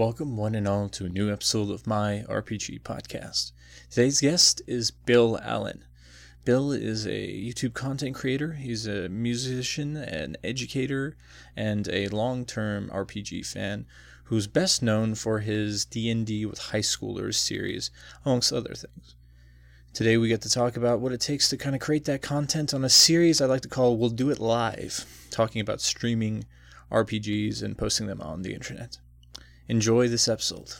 Welcome, one and all, to a new episode of my RPG podcast. Today's guest is Bill Allan. Bill is a YouTube content creator. He's a musician, an educator, and a long-term RPG fan who's best known for his D&D with high schoolers series, amongst other things. Today we get to talk about what it takes to kind of create that content on a series I like to call We'll Do It Live, talking about streaming RPGs and posting them on the internet. Enjoy this episode.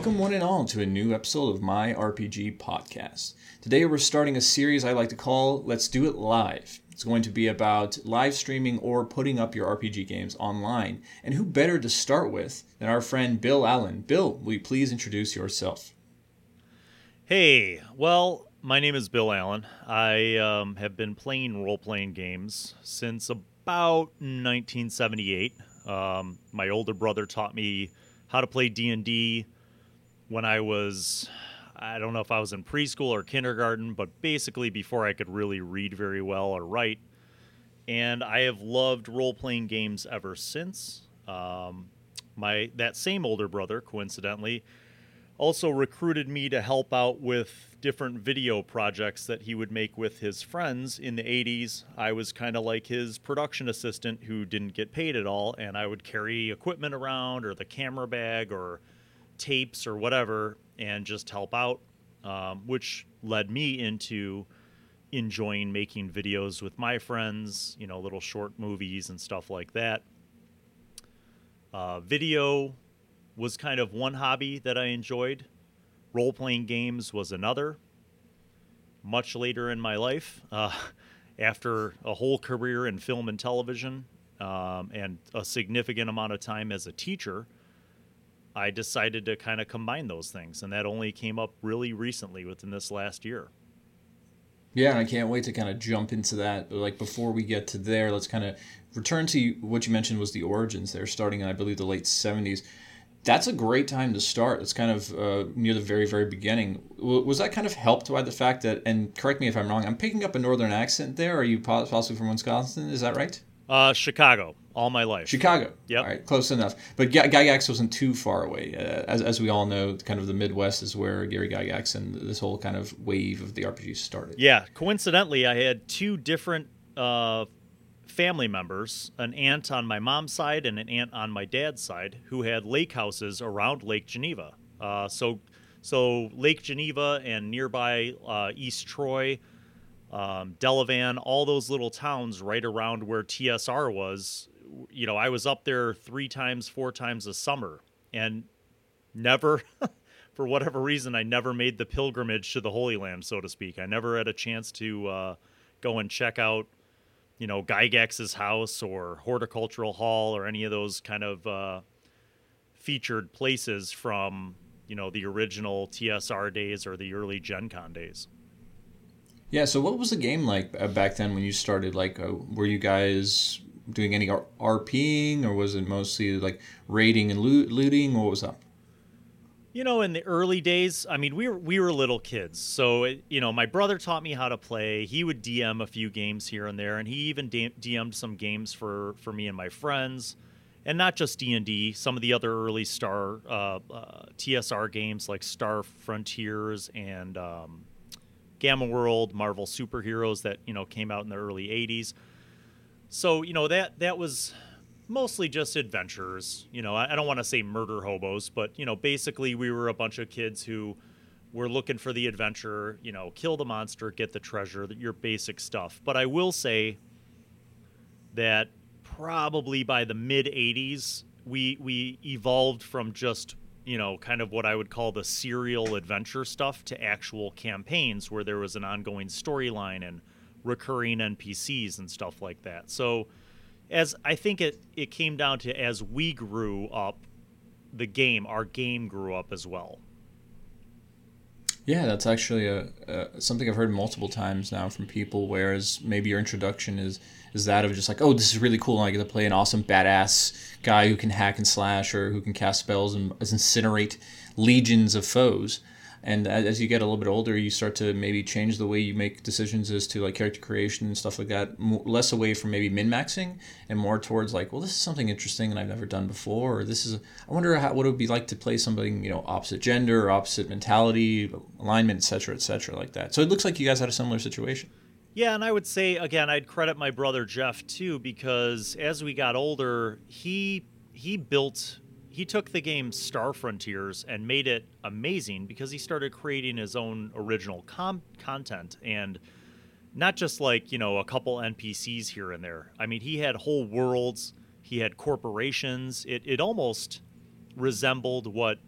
Welcome, one and all, to a new episode of my RPG podcast. Today, we're starting a series I like to call Let's Do It Live. It's going to be about live streaming or putting up your RPG games online. And who better to start with than our friend Bill Allan? Bill, will you please introduce yourself? Hey, well, my name is Bill Allan. I um, have been playing role playing games since about 1978. Um, my older brother taught me how to play D&D when I was I don't know if I was in preschool or kindergarten, but basically before I could really read very well or write. And I have loved role playing games ever since. Um, my that same older brother, coincidentally, also recruited me to help out with different video projects that he would make with his friends in the 80s. I was kind of like his production assistant who didn't get paid at all, and I would carry equipment around or the camera bag or tapes or whatever and just help out, um, which led me into enjoying making videos with my friends, you know, little short movies and stuff like that. Uh, video was kind of one hobby that I enjoyed. Role playing games was another. Much later in my life, uh, after a whole career in film and television um, and a significant amount of time as a teacher, I decided to kind of combine those things, and that only came up really recently within this last year. Yeah, and I can't wait to kind of jump into that. But like before we get to there, let's kind of return to what you mentioned was the origins there, starting in I believe the late '70s. That's a great time to start. It's kind of uh, near the very, very beginning. Was that kind of helped by the fact that, and correct me if I'm wrong, I'm picking up a northern accent there. Are you possibly from Wisconsin? Is that right? Uh, Chicago, all my life. Chicago. Yep. All right, close enough. But G- Gygax wasn't too far away. Uh, as, as we all know, kind of the Midwest is where Gary Gygax and this whole kind of wave of the RPG started. Yeah. Coincidentally, I had two different uh, family members an aunt on my mom's side and an aunt on my dad's side who had lake houses around Lake Geneva. Uh, so, so Lake Geneva and nearby uh, East Troy um, Delavan, all those little towns right around where TSR was. You know, I was up there three times, four times a summer, and never, for whatever reason, I never made the pilgrimage to the Holy Land, so to speak. I never had a chance to uh, go and check out, you know, Gygax's house or Horticultural Hall or any of those kind of uh, featured places from, you know, the original TSR days or the early Gen Con days. Yeah. So, what was the game like uh, back then when you started? Like, uh, were you guys doing any RPing, or was it mostly like raiding and loot- looting? What was up? You know, in the early days, I mean, we were we were little kids, so it, you know, my brother taught me how to play. He would DM a few games here and there, and he even DM'd some games for for me and my friends, and not just D and D. Some of the other early Star uh, uh, TSR games like Star Frontiers and um, Gamma World, Marvel superheroes that you know came out in the early '80s. So you know that that was mostly just adventures. You know, I, I don't want to say murder hobos, but you know, basically we were a bunch of kids who were looking for the adventure. You know, kill the monster, get the treasure, your basic stuff. But I will say that probably by the mid '80s, we we evolved from just you know, kind of what I would call the serial adventure stuff to actual campaigns where there was an ongoing storyline and recurring NPCs and stuff like that. So, as I think it, it came down to as we grew up, the game, our game grew up as well. Yeah, that's actually a, a, something I've heard multiple times now from people. Whereas maybe your introduction is is that of just like, oh, this is really cool. And I get to play an awesome badass guy who can hack and slash or who can cast spells and incinerate legions of foes and as you get a little bit older you start to maybe change the way you make decisions as to like character creation and stuff like that less away from maybe min-maxing and more towards like well this is something interesting and i've never done before or this is i wonder how, what it would be like to play something you know opposite gender or opposite mentality alignment etc etc like that. So it looks like you guys had a similar situation. Yeah, and I would say again, I'd credit my brother Jeff too because as we got older, he he built he took the game Star Frontiers and made it amazing because he started creating his own original com- content and not just like, you know, a couple NPCs here and there. I mean, he had whole worlds, he had corporations. It, it almost resembled what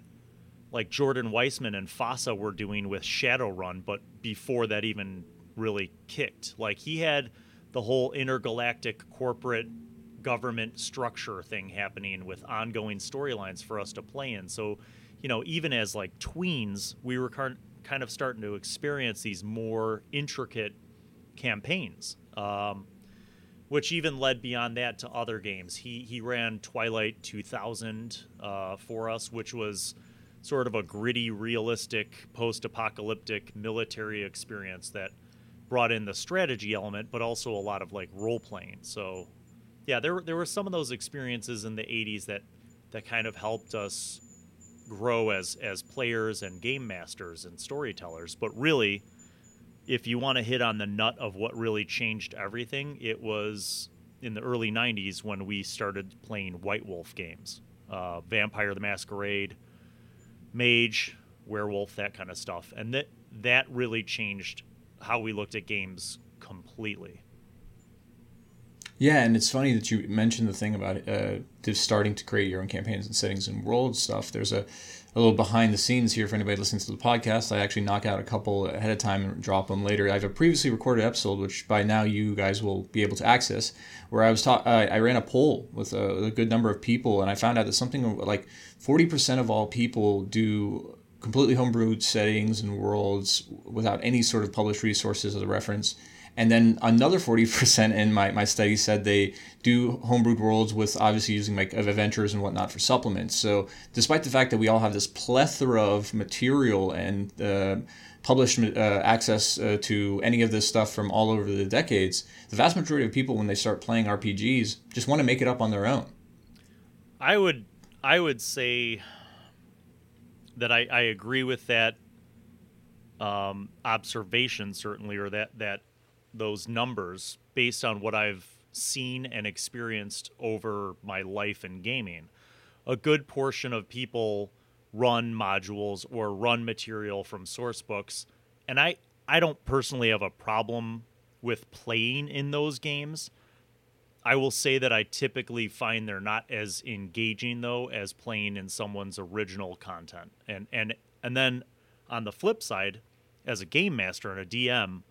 like Jordan Weisman and FASA were doing with Shadowrun, but before that even really kicked. Like he had the whole intergalactic corporate government structure thing happening with ongoing storylines for us to play in. So, you know, even as like tweens, we were kind of starting to experience these more intricate campaigns, um, which even led beyond that to other games. He he ran Twilight 2000 uh, for us, which was sort of a gritty, realistic, post-apocalyptic military experience that brought in the strategy element, but also a lot of like role playing. So yeah, there there were some of those experiences in the '80s that that kind of helped us grow as as players and game masters and storytellers. But really, if you want to hit on the nut of what really changed everything, it was in the early '90s when we started playing White Wolf games, uh, Vampire the Masquerade, Mage, Werewolf, that kind of stuff, and that that really changed how we looked at games completely. Yeah, and it's funny that you mentioned the thing about uh, just starting to create your own campaigns and settings and world stuff. There's a, a little behind the scenes here for anybody listening to the podcast. I actually knock out a couple ahead of time and drop them later. I have a previously recorded episode, which by now you guys will be able to access, where I was. Uh, I ran a poll with a, a good number of people, and I found out that something like 40% of all people do completely homebrewed settings and worlds without any sort of published resources as a reference and then another 40% in my, my study said they do homebrewed worlds with obviously using like adventures and whatnot for supplements. So despite the fact that we all have this plethora of material and uh, published uh, access uh, to any of this stuff from all over the decades, the vast majority of people when they start playing RPGs just want to make it up on their own. I would I would say that I, I agree with that um, observation certainly, or that that those numbers based on what I've seen and experienced over my life in gaming. A good portion of people run modules or run material from source books, and I I don't personally have a problem with playing in those games. I will say that I typically find they're not as engaging though as playing in someone's original content. And and and then on the flip side, as a game master and a DM,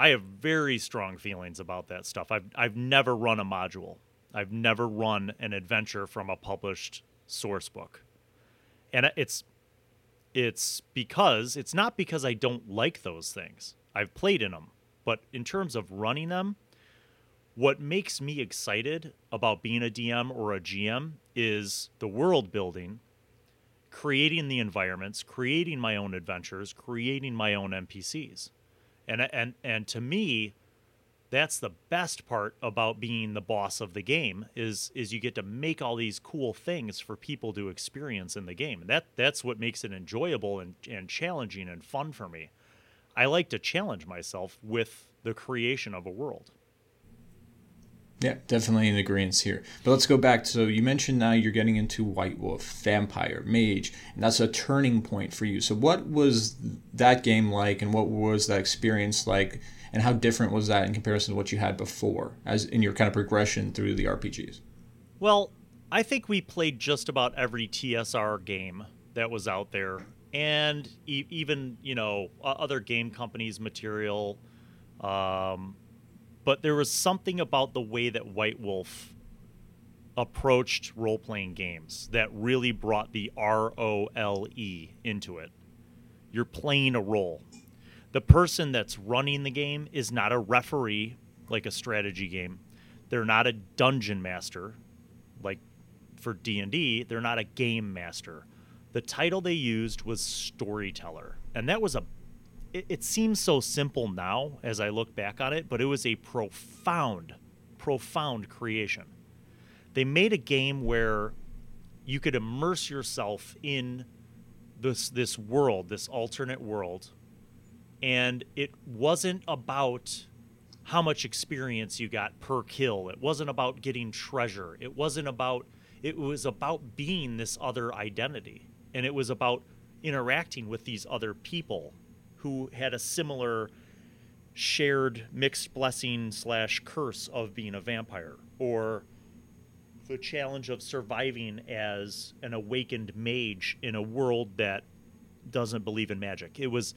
I have very strong feelings about that stuff. I've I've never run a module. I've never run an adventure from a published source book. And it's it's because it's not because I don't like those things. I've played in them, but in terms of running them, what makes me excited about being a DM or a GM is the world building, creating the environments, creating my own adventures, creating my own NPCs and and and to me that's the best part about being the boss of the game is is you get to make all these cool things for people to experience in the game. And that that's what makes it enjoyable and, and challenging and fun for me. I like to challenge myself with the creation of a world yeah, definitely in agreement here. But let's go back. So you mentioned now you're getting into White Wolf, Vampire, Mage, and that's a turning point for you. So what was that game like, and what was that experience like, and how different was that in comparison to what you had before, as in your kind of progression through the RPGs? Well, I think we played just about every TSR game that was out there, and e- even you know other game companies' material. Um, but there was something about the way that White Wolf approached role playing games that really brought the R O L E into it. You're playing a role. The person that's running the game is not a referee like a strategy game. They're not a dungeon master like for D&D, they're not a game master. The title they used was storyteller. And that was a it, it seems so simple now as I look back on it, but it was a profound profound creation. They made a game where you could immerse yourself in this this world, this alternate world, and it wasn't about how much experience you got per kill. It wasn't about getting treasure. It wasn't about it was about being this other identity. And it was about interacting with these other people who had a similar shared mixed blessing slash curse of being a vampire or the challenge of surviving as an awakened mage in a world that doesn't believe in magic. It was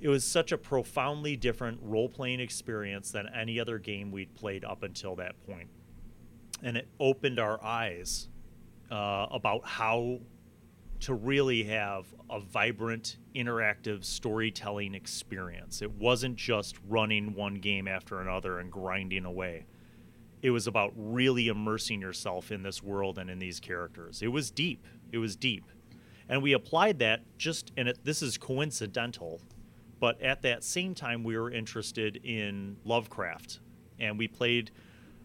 it was such a profoundly different role playing experience than any other game we'd played up until that point. And it opened our eyes uh, about how to really have a vibrant, interactive storytelling experience. It wasn't just running one game after another and grinding away. It was about really immersing yourself in this world and in these characters. It was deep. It was deep. And we applied that just, and it, this is coincidental but at that same time, we were interested in Lovecraft, and we played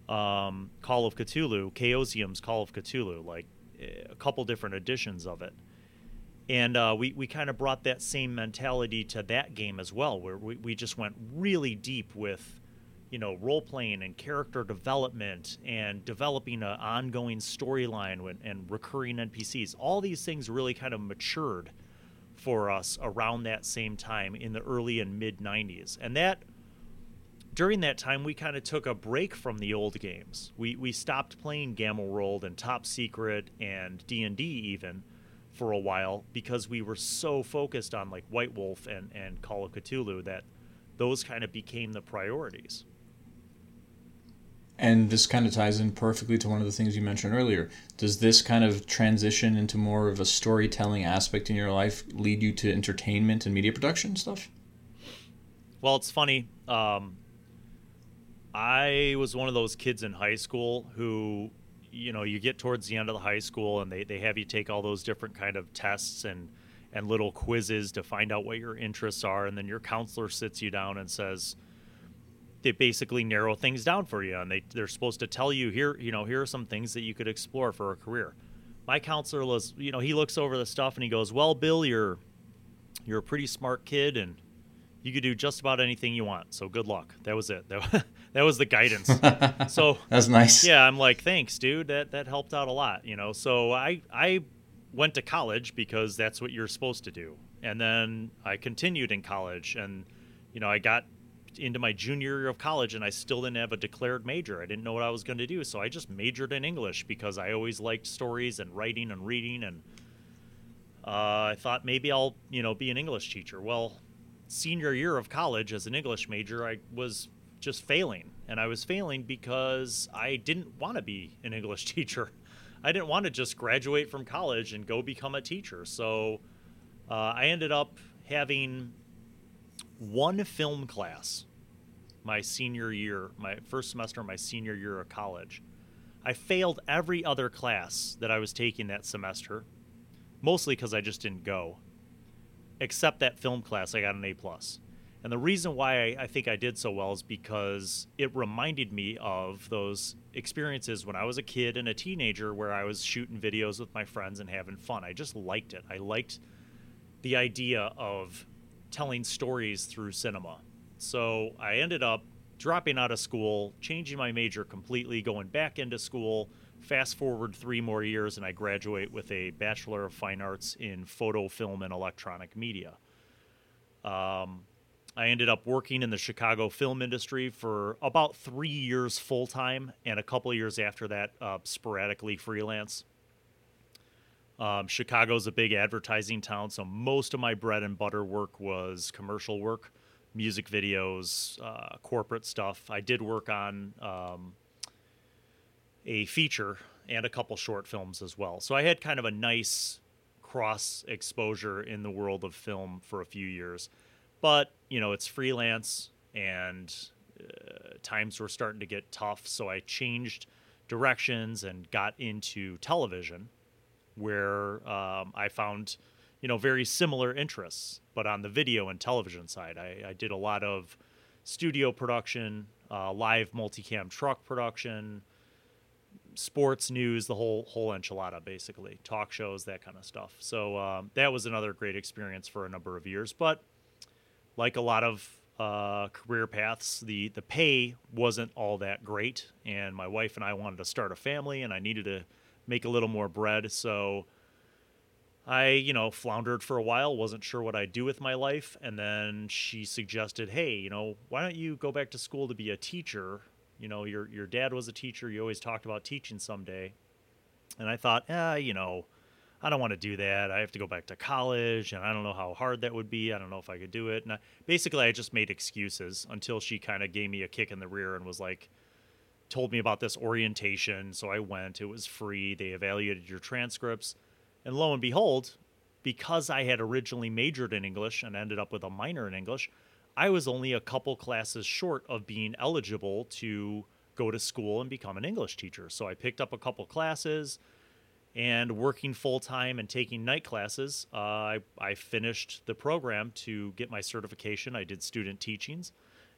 um, Call of Cthulhu, Chaosium's Call of Cthulhu, like eh, a couple different editions of it. And uh, we, we kind of brought that same mentality to that game as well, where we, we just went really deep with, you know, role playing and character development and developing an ongoing storyline and, recurring NPCs. All these things really kind of matured for us around that same time in the early and mid 90s. And that during that time we kind of took a break from the old games. We we stopped playing Gamma World and Top Secret and D&D even for a while because we were so focused on like White Wolf and and Call of Cthulhu that those kind of became the priorities. And this kind of ties in perfectly to one of the things you mentioned earlier. Does this kind of transition into more of a storytelling aspect in your life lead you to entertainment and media production stuff? Well, it's funny. Um, I was one of those kids in high school who, you know, you get towards the end of the high school and they, they have you take all those different kind of tests and, and little quizzes to find out what your interests are. And then your counselor sits you down and says, they basically narrow things down for you. And they, they're supposed to tell you here you know here are some things that you could explore for a career. My counselor was you know he looks over the stuff and he goes well bill you're you're a pretty smart kid and you could do just about anything you want. So good luck. That was it. That, that was the guidance. So that's nice. yeah i'm like thanks dude. That that helped out a lot you know? So i i went to college because that's what you're supposed to do. And then i continued in college and you know i got into my junior year of college and I still didn't have a declared major. I didn't know what I was going to do, so I just majored in English because I always liked stories and writing and reading and uh, I thought maybe I'll, you know, be an English teacher. Well, senior year of college as an English major, I was just failing. And I was failing because I didn't want to be an English teacher. I didn't want to just graduate from college and go become a teacher. So uh, I ended up having one film class my senior year, my first semester of my senior year of college. I failed every other class that I was taking that semester, mostly because I just didn't go. Except that film class, I got an A plus. And the reason why I, think I did so well is because it reminded me of those experiences when I was a kid and a teenager where I was shooting videos with my friends and having fun. I just liked it. I liked the idea of telling stories through cinema. So I ended up dropping out of school, changing my major completely, going back into school. Fast forward three more years, and I graduate with a Bachelor of Fine Arts in Photo, Film, and Electronic Media. Um, I ended up working in the Chicago film industry for about three years full time, and a couple years after that, uh, sporadically freelance. Um, Chicago's a big advertising town, so most of my bread and butter work was commercial work, music videos, uh, corporate stuff. I did work on um, a feature and a couple short films as well. So I had kind of a nice cross exposure in the world of film for a few years. But, you know, it's freelance and uh, times were starting to get tough. So I changed directions and got into television where um, I found, you know, very similar interests, but on the video and television side. I, I did a lot of studio production, uh, live multicam truck production, sports news, the whole whole enchilada, basically, talk shows, that kind of stuff. So um, that was another great experience for a number of years. But like a lot of uh, career paths, the the pay wasn't all that great, and my wife and I wanted to start a family, and I needed to make a little more bread, so. I, you know, floundered for a while, wasn't sure what I'd do with my life. And then she suggested, hey, you know, why don't you go back to school to be a teacher? You know, your, your dad was a teacher. You always talked about teaching someday. And I thought, eh, you know, I don't want to do that. I have to go back to college, and I don't know how hard that would be. I don't know if I could do it. And I, basically, I just made excuses until she kind of gave me a kick in the rear and was like, told me about this orientation. So I went. It was free. They evaluated your transcripts. And lo and behold, because I had originally majored in English and ended up with a minor in English, I was only a couple classes short of being eligible to go to school and become an English teacher. So I picked up a couple classes and working full time and taking night classes, uh, I, I finished the program to get my certification. I did student teachings,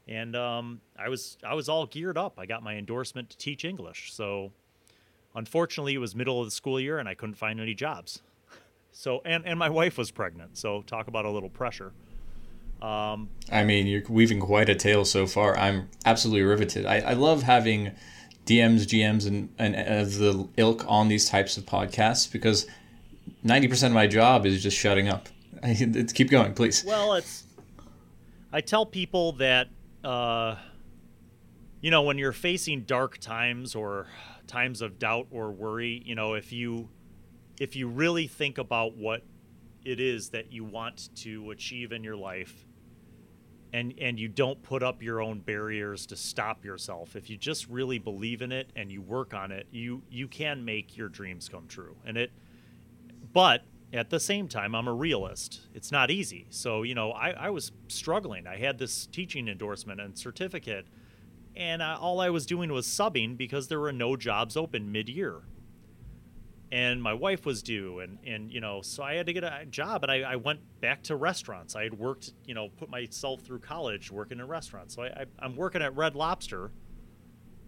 and um, I was I was all geared up. I got my endorsement to teach English. So Unfortunately, it was middle of the school year and I couldn't find any jobs. So and and my wife was pregnant. So talk about a little pressure. Um, I mean, you're weaving quite a tale so far. I'm absolutely riveted. I, I love having DMs, GMs, and, and of the ilk on these types of podcasts because 90% of my job is just shutting up. Keep going, please. Well, it's. I tell people that, uh, you know, when you're facing dark times or times of doubt or worry, you know, if you if you really think about what it is that you want to achieve in your life and and you don't put up your own barriers to stop yourself. If you just really believe in it and you work on it you you can make your dreams come true. And it but at the same time i'm a realist. It's not easy. So you know i, I was struggling. I had this teaching endorsement and certificate and uh, all I was doing was subbing because there were no jobs open mid-year. And my wife was due, and and you know, so I had to get a job, and I, I went back to restaurants. I had worked, you know, put myself through college working in restaurants. So I, I I'm working at Red Lobster,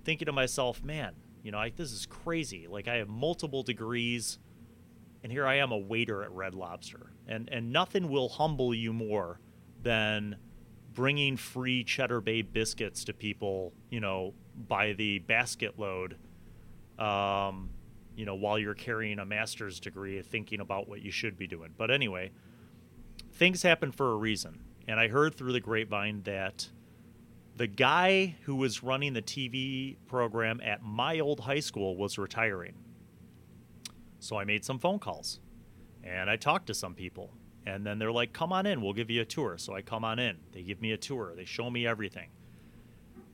thinking to myself, man, you know, I, this is crazy. Like I have multiple degrees, and here I am a waiter at Red Lobster, and and nothing will humble you more than bringing free Cheddar Bay biscuits to people, you know, by the basket load, um, you know, while you're carrying a master's degree, thinking about what you should be doing. But anyway, things happen for a reason. And I heard through the grapevine that the guy who was running the TV program at my old high school was retiring. So I made some phone calls and I talked to some people. And then they're like, come on in, we'll give you a tour. So I come on in. They give me a tour, they show me everything.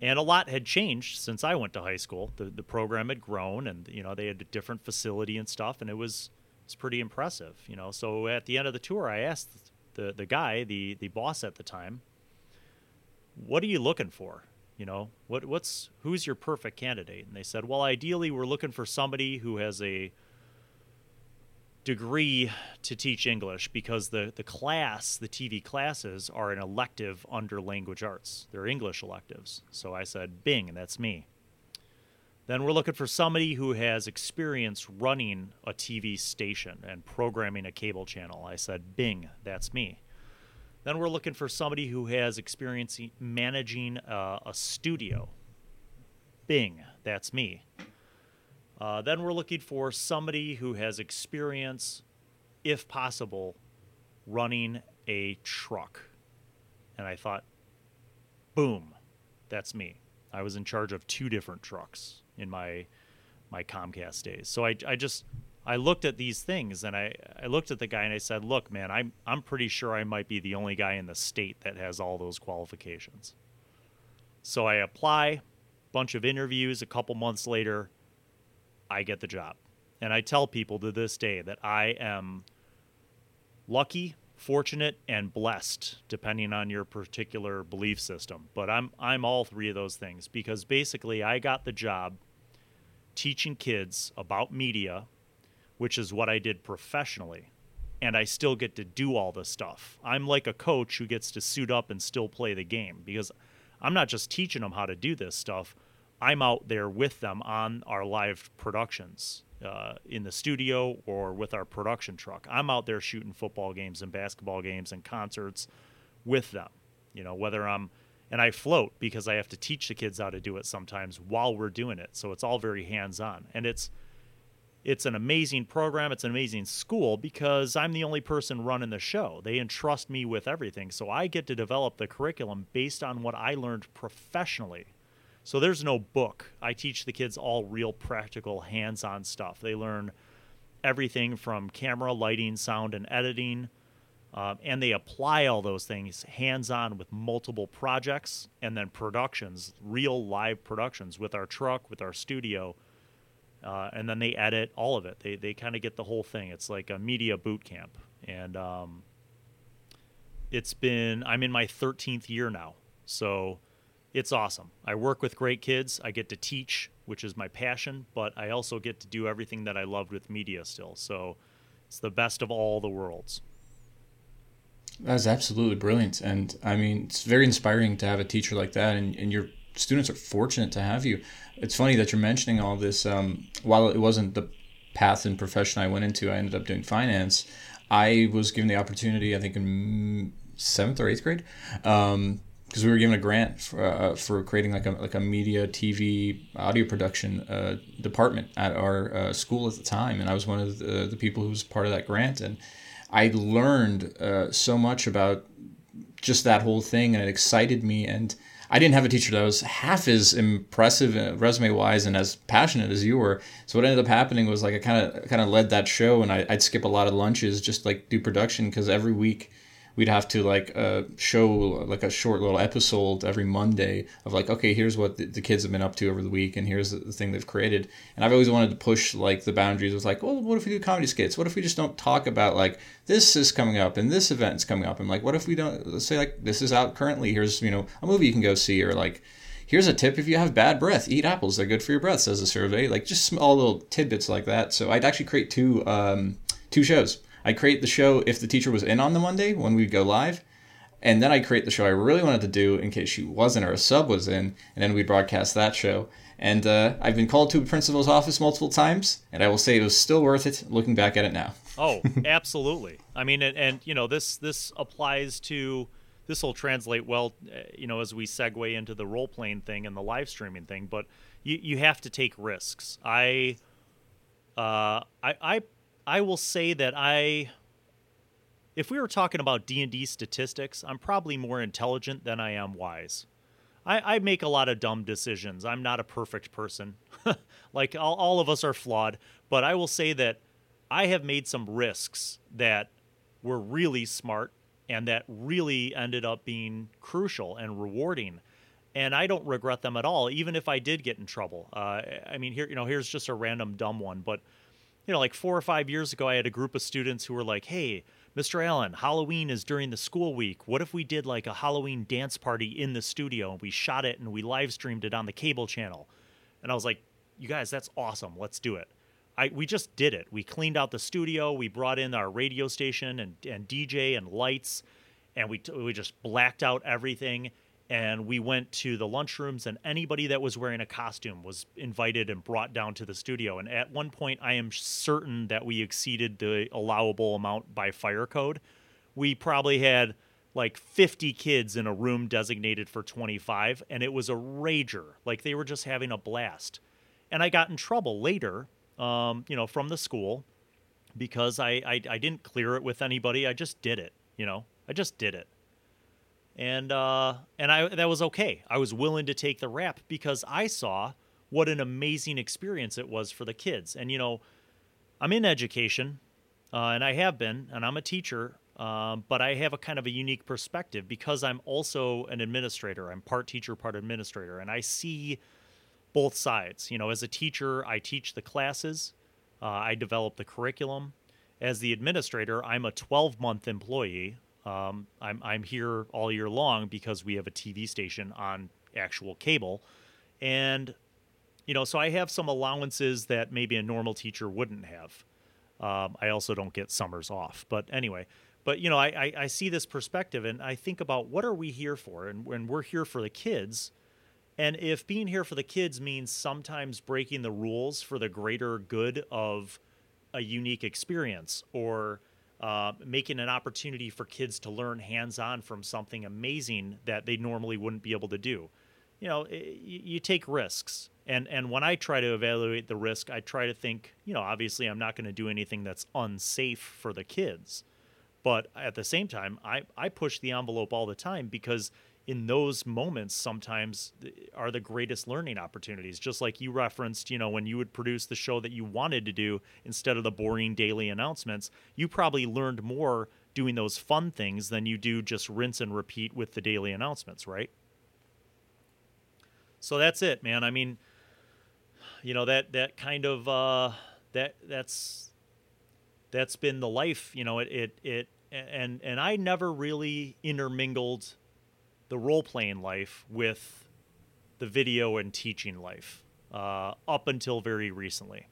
And a lot had changed since I went to high school. The, the program had grown and, you know, they had a different facility and stuff. And it was, it was pretty impressive, you know. So at the end of the tour, I asked the, the guy, the, the boss at the time, what are you looking for? You know, what, what's, who's your perfect candidate? And they said, well, ideally, we're looking for somebody who has a, degree to teach English because the, the class, the TV classes, are an elective under language arts. They're English electives. So I said, Bing, and that's me. Then we're looking for somebody who has experience running a TV station and programming a cable channel. I said, Bing, that's me. Then we're looking for somebody who has experience managing a, a studio. Bing, that's me. Uh, then we're looking for somebody who has experience, if possible, running a truck. And I thought, boom, that's me. I was in charge of two different trucks in my my Comcast days. So I, I just I looked at these things and I, I looked at the guy and I said, look, man, I'm I'm pretty sure I might be the only guy in the state that has all those qualifications. So I apply, bunch of interviews. A couple months later, I get the job. And I tell people to this day that I am lucky, fortunate, and blessed, depending on your particular belief system. But I'm I'm all three of those things because basically I got the job teaching kids about media, which is what I did professionally. And I still get to do all this stuff. I'm like a coach who gets to suit up and still play the game because I'm not just teaching them how to do this stuff. I'm out there with them on our live productions uh, in the studio or with our production truck. I'm out there shooting football games and basketball games and concerts with them. You know, whether I'm and I float because I have to teach the kids how to do it sometimes while we're doing it. So it's all very hands-on, and it's it's an amazing program. It's an amazing school because I'm the only person running the show. They entrust me with everything, so I get to develop the curriculum based on what I learned professionally. So there's no book. I teach the kids all real practical hands-on stuff. They learn everything from camera, lighting, sound, and editing. Um, and they apply all those things hands on with multiple projects and then productions, real live productions with our truck, with our studio. Uh, and then they edit all of it. They, they kind of get the whole thing. It's like a media boot camp. And um, it's been, I'm in my 13th year now. So it's awesome. I work with great kids. I get to teach, which is my passion, but I also get to do everything that I loved with media still. So it's the best of all the worlds. That's absolutely brilliant. And I mean, it's very inspiring to have a teacher like that. And, and your students are fortunate to have you. It's funny that you're mentioning all this. Um, while it wasn't the path and profession I went into, I ended up doing finance. I was given the opportunity, I think in seventh or eighth grade, um, because we were given a grant for, uh, for creating like a like a media, TV, audio production uh, department at our uh, school at the time, and I was one of the, the people who was part of that grant, and I learned uh, so much about just that whole thing, and it excited me. And I didn't have a teacher that was half as impressive uh, resume wise and as passionate as you were. So what ended up happening was like I kind of kind of led that show, and I, I'd skip a lot of lunches just like do production because every week we'd have to like uh, show like a short little episode every Monday of like, okay, here's what the, the, kids have been up to over the week, and here's the, the thing they've created. And I've always wanted to push like the boundaries. Was like, well, what if we do comedy skits? What if we just don't talk about like this is coming up and this event is coming up, and like, what if we don't let's say like this is out currently? Here's you know a movie you can go see, or like here's a tip if you have bad breath eat apples they're good for your breath says the survey like just small little tidbits like that so i'd actually create two um, two shows i create the show if the teacher was in on the monday when we go live and then I create the show I really wanted to do in case she wasn't or a sub was in, and then we broadcast that show. And uh, I've been called to a principal's office multiple times, and I will say it was still worth it looking back at it now. oh, absolutely. I mean, and, and, you know, this this applies to this will translate well, uh, you know, as we segue into the role playing thing and the live streaming thing. But you you have to take risks. I, uh, I I I will say that I if we were talking about D&D statistics, I'm probably more intelligent than I am wise. I, I make a lot of dumb decisions. I'm not a perfect person. like all, all of us are flawed, but I will say that I have made some risks that were really smart and that really ended up being crucial and rewarding and I don't regret them at all, even if I did get in trouble. Uh, I mean, here, you know, here's just a random dumb one, but you know, like four or five years ago, I had a group of students who were like, "Hey, Mr. Allan, Halloween is during the school week. What if we did like a Halloween dance party in the studio and we shot it and we live streamed it on the cable channel? And I was like, you guys, that's awesome. Let's do it. I, we just did it. We cleaned out the studio. We brought in our radio station and, and DJ and lights, and we, we just blacked out everything and we went to the lunchrooms and anybody that was wearing a costume was invited and brought down to the studio. And at one point i am certain that we exceeded the allowable amount by fire code. We probably had like 50 kids in a room designated for 25 and it was a rager. Like they were just having a blast. And i got in trouble later um, you know from the school because I, I i didn't clear it with anybody. I just did it you know? I just did it and uh, and I that was okay. I was willing to take the rap because I saw what an amazing experience it was for the kids. And you know, I'm in education, uh, and I have been, and I'm a teacher. Um, but I have a kind of a unique perspective because I'm also an administrator. I'm part teacher, part administrator, and I see both sides. You know, as a teacher, I teach the classes, uh, I develop the curriculum, as the administrator, I'm a 12 month employee. Um, I'm I'm here all year long because we have a TV station on actual cable, and you know, so I have some allowances that maybe a normal teacher wouldn't have. Um, I also don't get summers off, but anyway. But you know, I, I, I see this perspective and I think about what are we here for, and when we're here for the kids. And if being here for the kids means sometimes breaking the rules for the greater good of a unique experience or uh, making an opportunity for kids to learn hands on from something amazing that they normally wouldn't be able to do. You know, it, you take risks. And, and when I try to evaluate the risk, I try to think, you know, obviously I'm not going to do anything that's unsafe for the kids. But at the same time, I, I push the envelope all the time because in those moments sometimes are the greatest learning opportunities. Just like you referenced you know when you would produce the show that you wanted to do instead of the boring daily announcements you probably learned more doing those fun things than you do just rinse and repeat with the daily announcements right? So that's it man. I mean you know that that kind of uh that that's that's been the life you know it it it and and i never really intermingled the role playing life with the video and teaching life uh, up until very recently.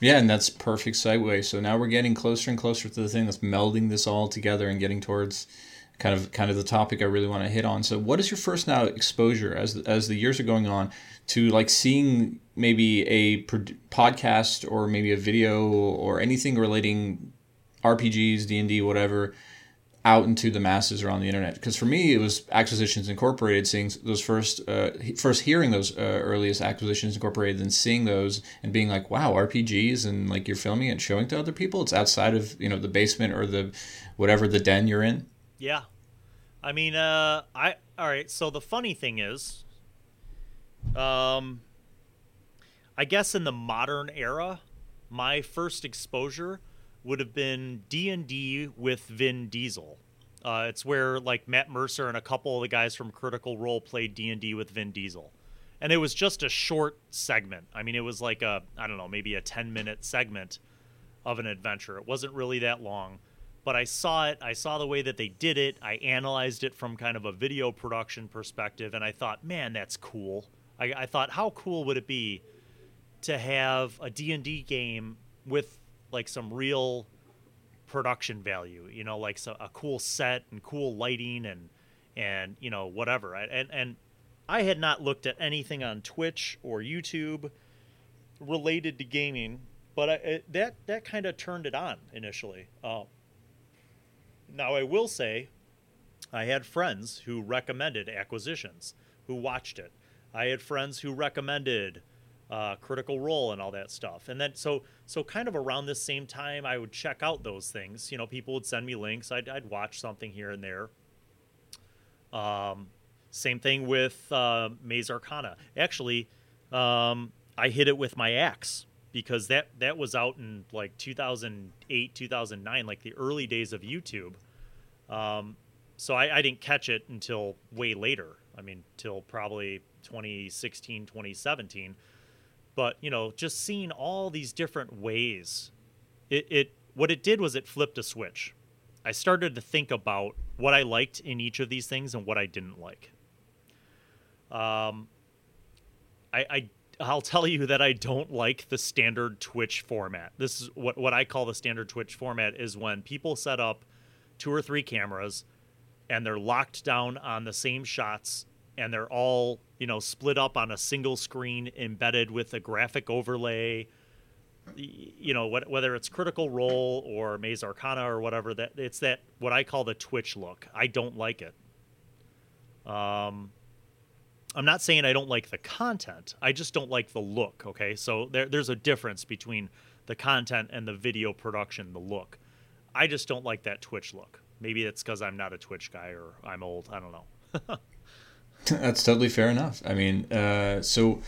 Yeah, and that's perfect segue. So now we're getting closer and closer to the thing that's melding this all together and getting towards kind of kind of the topic I really want to hit on. So what is your first now exposure as as the years are going on to like seeing maybe a podcast or maybe a video or anything relating RPGs, D&D, whatever out into the masses or on the internet. Because for me it was acquisitions incorporated seeing those first uh, first hearing those uh, earliest acquisitions incorporated and seeing those and being like wow rpgs and like you're filming and showing to other people? It's outside of you know the basement or the whatever the den you're in. Yeah. I mean uh i all right so the funny thing is um i guess in the modern era my first exposure would have been D&D with Vin Diesel. Uh, it's where like Matt Mercer and a couple of the guys from Critical Role played D&D with Vin Diesel. And it was just a short segment. I mean, it was like a I don't know, maybe a 10-minute segment of an adventure. It wasn't really that long, but I saw it. I saw the way that they did it. I analyzed it from kind of a video production perspective, and I thought, man, that's cool. I, I thought, how cool would it be to have a D&D game with like some real production value you know like so, a cool set and cool lighting and and you know whatever. And and i had not looked at anything on twitch or youtube related to gaming but I, it, that that kind of turned it on initially. Uh, now i will say i had friends who recommended acquisitions who watched it. I had friends who recommended uh, Critical Role and all that stuff. And then so so kind of around this same time, I would check out those things. You know, people would send me links. I'd, I'd watch something here and there. Um, same thing with uh, Maze Arcana. Actually, um, I hit it with my axe because that that was out in like 2008, 2009, like the early days of YouTube. Um, so I, I didn't catch it until way later. I mean, till probably 2016, 2017 but you know just seeing all these different ways it, it what it did was it flipped a switch i started to think about what i liked in each of these things and what i didn't like um i i I'll tell you that I don't like the standard Twitch format. This is what what I call the standard Twitch format is when people set up two or three cameras and they're locked down on the same shots and they're all you know split up on a single screen embedded with a graphic overlay you know whether it's critical role or maze arcana or whatever that it's that what i call the twitch look. I don't like it. Um i'm not saying i don't like the content. I just don't like the look okay? So there, there's a difference between the content and the video production the look. I just don't like that twitch look. Maybe it's because i'm not a twitch guy or i'm old. I don't know That's totally fair enough. I mean, uh, so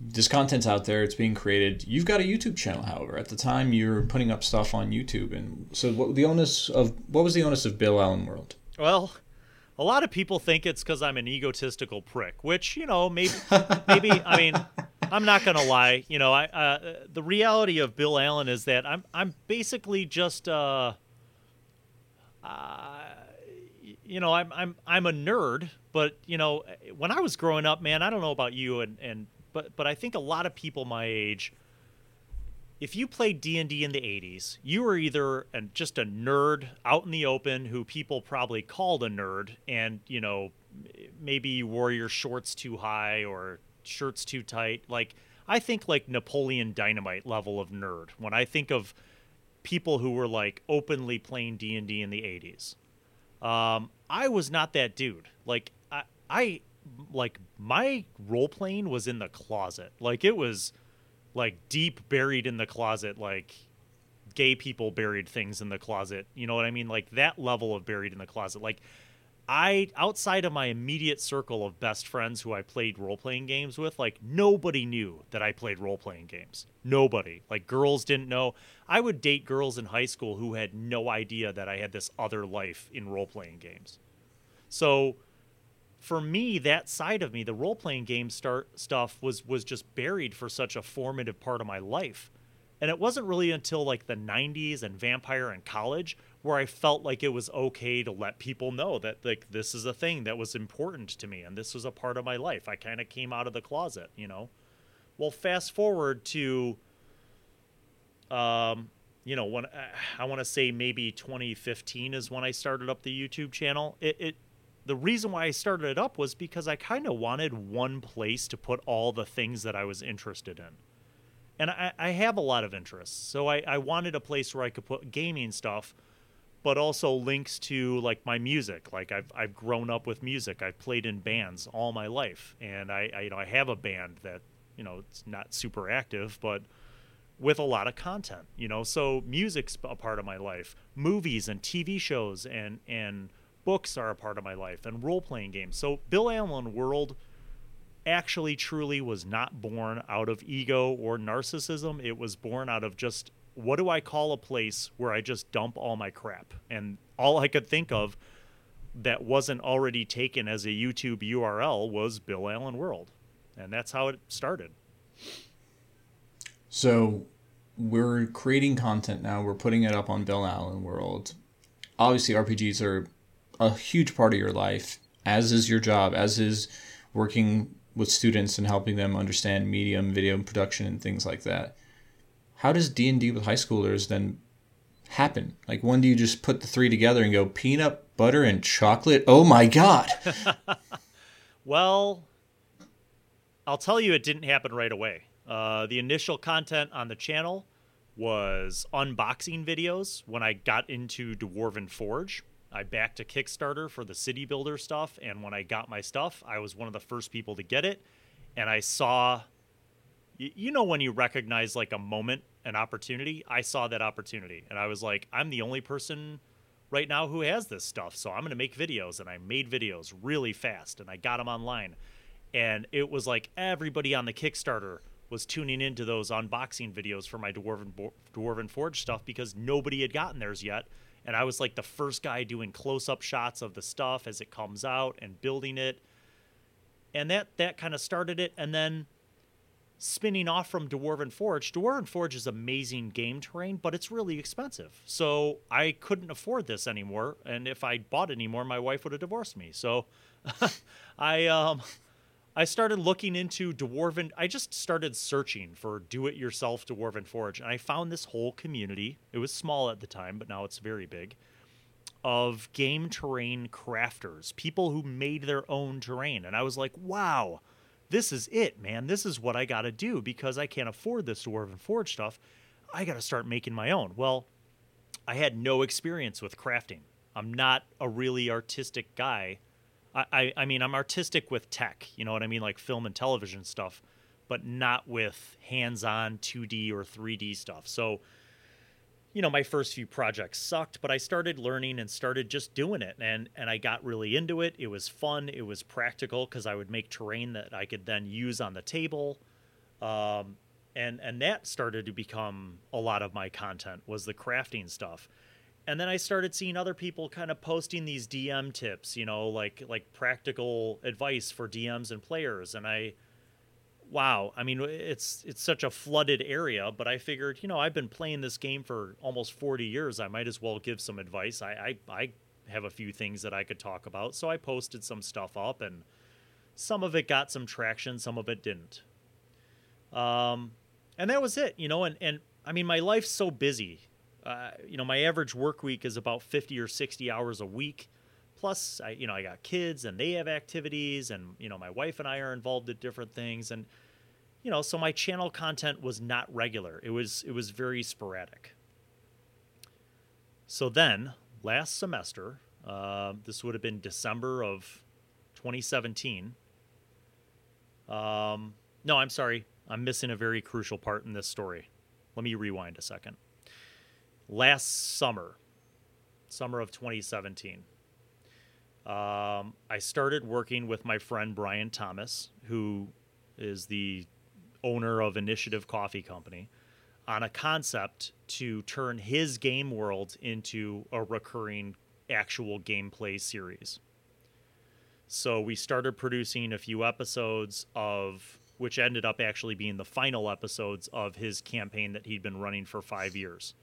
this content's out there; it's being created. You've got a YouTube channel, however. At the time, you're putting up stuff on YouTube, and so what the onus of what was the onus of Bill Allan World? Well, a lot of people think it's because I'm an egotistical prick, which you know maybe maybe I mean I'm not gonna lie. You know, I uh, the reality of Bill Allan is that I'm I'm basically just uh, uh, you know, I'm I'm I'm a nerd, but you know, when I was growing up, man, I don't know about you, and and but but I think a lot of people my age if you played D&D in the 80s, you were either an, just a nerd out in the open who people probably called a nerd and, you know, maybe you wore your shorts too high or shirts too tight. Like I think like Napoleon Dynamite level of nerd when I think of people who were like openly playing D&D in the 80s. Um, I was not that dude. Like I I like my role playing was in the closet. Like it was like deep buried in the closet like gay people buried things in the closet you know what i mean like that level of buried in the closet like i outside of my immediate circle of best friends who i played role-playing games with like nobody knew that i played role-playing games. Nobody. Like girls didn't know. I would date girls in high school who had no idea that i had this other life in role-playing games. So for me, that side of me, the role playing game start stuff was was just buried for such a formative part of my life. And it wasn't really until like the 90s and Vampire and college where I felt like it was okay to let people know that like this is a thing that was important to me and this was a part of my life. I kind of came out of the closet, you know. Well, fast forward to um you know, when I want to say maybe 2015 is when I started up the YouTube channel. It, it the reason why I started it up was because I kind of wanted one place to put all the things that I was interested in. And I, I have a lot of interests. So I, I wanted a place where I could put gaming stuff, but also links to like my music. Like I've, I've grown up with music. I've played in bands all my life. And I, I, you know, I have a band that, you know, it's not super active, but with a lot of content, you know, so music's a part of my life, movies and TV shows and, and, books are a part of my life and role playing games. So Bill Allan World actually truly was not born out of ego or narcissism. It was born out of just what do I call a place where I just dump all my crap? And all I could think of that wasn't already taken as a YouTube URL was Bill Allan World. And that's how it started. So we're creating content now. We're putting it up on Bill Allan World. Obviously, RPGs are a huge part of your life, as is your job, as is working with students and helping them understand medium, video production, and things like that. How does D and D with high schoolers then happen? Like, when do you just put the three together and go peanut butter and chocolate? Oh my god! well, I'll tell you, it didn't happen right away. Uh, the initial content on the channel was unboxing videos when I got into Dwarven Forge. I backed a Kickstarter for the city builder stuff, and when I got my stuff, I was one of the first people to get it. And I saw, you know, when you recognize like a moment, an opportunity, I saw that opportunity, and I was like, I'm the only person right now who has this stuff, so I'm going to make videos. And I made videos really fast, and I got them online. And it was like everybody on the Kickstarter was tuning into those unboxing videos for my Dwarven Dwarven Forge stuff because nobody had gotten theirs yet and I was like the first guy doing close-up shots of the stuff as it comes out and building it. And that that kind of started it and then spinning off from Dwarven Forge. Dwarven Forge is amazing game terrain, but it's really expensive. So I couldn't afford this anymore, and if I bought anymore, my wife would have divorced me. So I um I started looking into dwarven. I just started searching for do-it-yourself dwarven forge, and I found this whole community. It was small at the time, but now it's very big. Of game terrain crafters, people who made their own terrain, and I was like, "Wow, this is it, man! This is what I got to do because I can't afford this dwarven forge stuff. I got to start making my own." Well, I had no experience with crafting. I'm not a really artistic guy I, I mean, I'm artistic with tech, you know what I mean, like film and television stuff, but not with hands-on 2D or 3D stuff. So, you know, my first few projects sucked, but I started learning and started just doing it, and and I got really into it. It was fun. It was practical because I would make terrain that I could then use on the table, um, and and that started to become a lot of my content was the crafting stuff and then I started seeing other people kind of posting these DM tips, you know, like like practical advice for DMs and players, and I wow, I mean, it's it's such a flooded area, but I figured, you know, I've been playing this game for almost 40 years. I might as well give some advice. I I, I have a few things that I could talk about, so I posted some stuff up, and some of it got some traction, some of it didn't. Um, and that was it, you know. And and I mean, my life's so busy. Uh, you know, my average work week is about 50 or 60 hours a week. Plus I, you know i got kids and they have activities and you know my wife and i are involved in different things. And you know so my channel content was not regular. It was it was very sporadic. So then last semester uh, this would have been december of 2017 um, no i'm sorry. I'm missing a very crucial part in this story. Let me rewind a second last summer summer of 2017 um, I started working with my friend Brian Thomas, who is the owner of Initiative Coffee Company, on a concept to turn his game world into a recurring actual gameplay series. So we started producing a few episodes of which ended up actually being the final episodes of his campaign that he'd been running for 5 years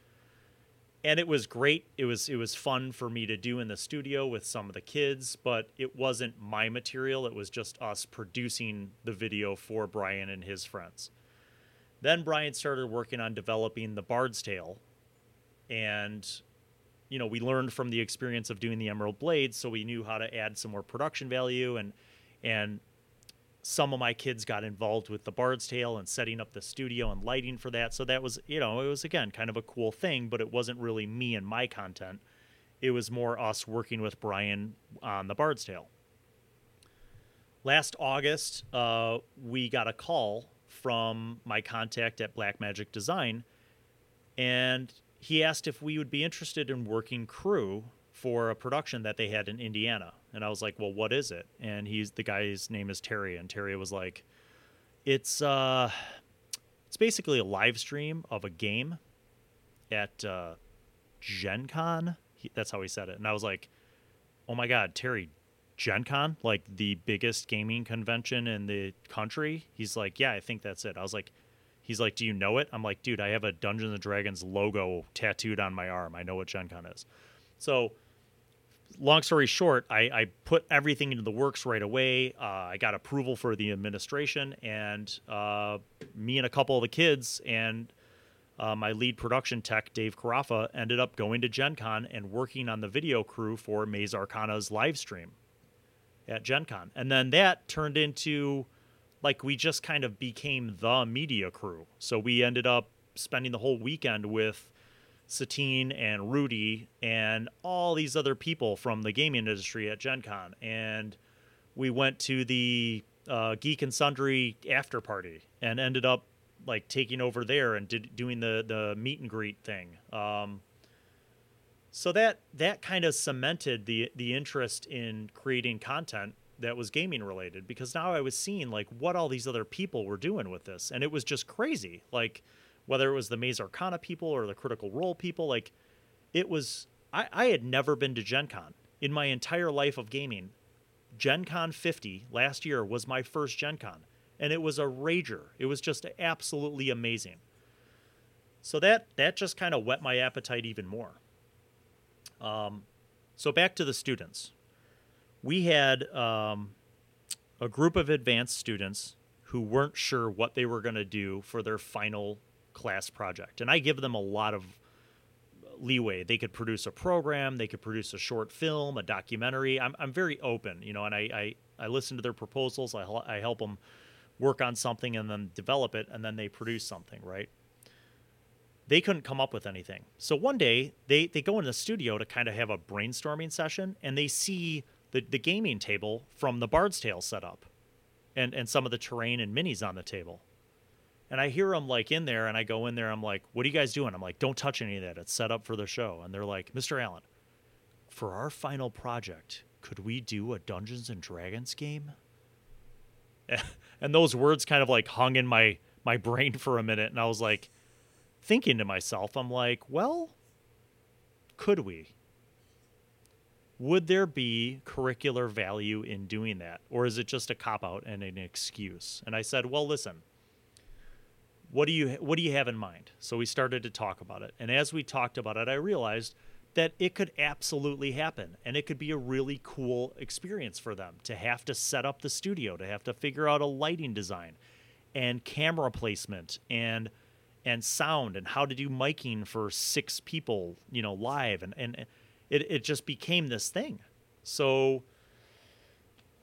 and it was great. It was it was fun for me to do in the studio with some of the kids, but it wasn't my material. It was just us producing the video for Brian and his friends. Then Brian started working on developing the Bard's Tale, and you know we learned from the experience of doing the Emerald Blades, so we knew how to add some more production value and and some of my kids got involved with the Bard's Tale and setting up the studio and lighting for that. So that was, you know, it was again kind of a cool thing, but it wasn't really me and my content. It was more us working with Brian on the Bard's Tale. Last August, uh, we got a call from my contact at Blackmagic Design, and he asked if we would be interested in working crew for a production that they had in Indiana. And I was like, "Well, what is it?" And he's the guy's name is Terry, and Terry was like, "It's uh, it's basically a live stream of a game at uh, Gen Con." He, that's how he said it, and I was like, "Oh my god, Terry, Gen Con, like the biggest gaming convention in the country?" He's like, "Yeah, I think that's it." I was like. He's like, "Do you know it?" I'm like, "Dude, I have a Dungeons and Dragons logo tattooed on my arm. I know what Gen Con is." So long story short, I, I, put everything into the works right away. Uh, I got approval for the administration, and uh, me and a couple of the kids and uh, my lead production tech, Dave Carafa, ended up going to Gen Con and working on the video crew for Maze Arcana's live stream at Gen Con. And then that turned into like we just kind of became the media crew. So we ended up spending the whole weekend with Satine and Rudy and all these other people from the gaming industry at Gen Con. And we went to the uh, Geek and Sundry after party and ended up like taking over there and did, doing the, the meet and greet thing. Um, so that that kind of cemented the the interest in creating content that was gaming related because now I was seeing like what all these other people were doing with this and it was just crazy. Like whether it was the Maze Arcana people or the Critical Role people, like it was. I, I had never been to Gen Con in my entire life of gaming. Gen Con 50 last year was my first Gen Con, and it was a rager. It was just absolutely amazing. So that that just kind of whet my appetite even more. Um, so back to the students, we had um, a group of advanced students who weren't sure what they were going to do for their final class project. And I give them a lot of leeway. They could produce a program, they could produce a short film, a documentary. I'm, I'm very open, you know, and I, I, I listen to their proposals. I, I help them work on something and then develop it, and then they produce something, right? They couldn't come up with anything. So one day they, they go in the studio to kind of have a brainstorming session and they see the, the gaming table from the Bard's Tale set up and, and some of the terrain and minis on the table. And I hear them like in there, and I go in there. I'm like, "What are you guys doing?" I'm like, "Don't touch any of that. It's set up for the show." And they're like, "Mr. Allan, for our final project, could we do a Dungeons and Dragons game?" and those words kind of like hung in my my brain for a minute, and I was like, thinking to myself, I'm like, "Well, could we?" would there be curricular value in doing that or is it just a cop out and an excuse and i said well listen what do you what do you have in mind? So we started to talk about it. And as we talked about it i realized that it could absolutely happen. And it could be a really cool experience for them to have to set up the studio to have to figure out a lighting design and camera placement and and sound and how to do miking for six people you know live. And and it, it just became this thing. So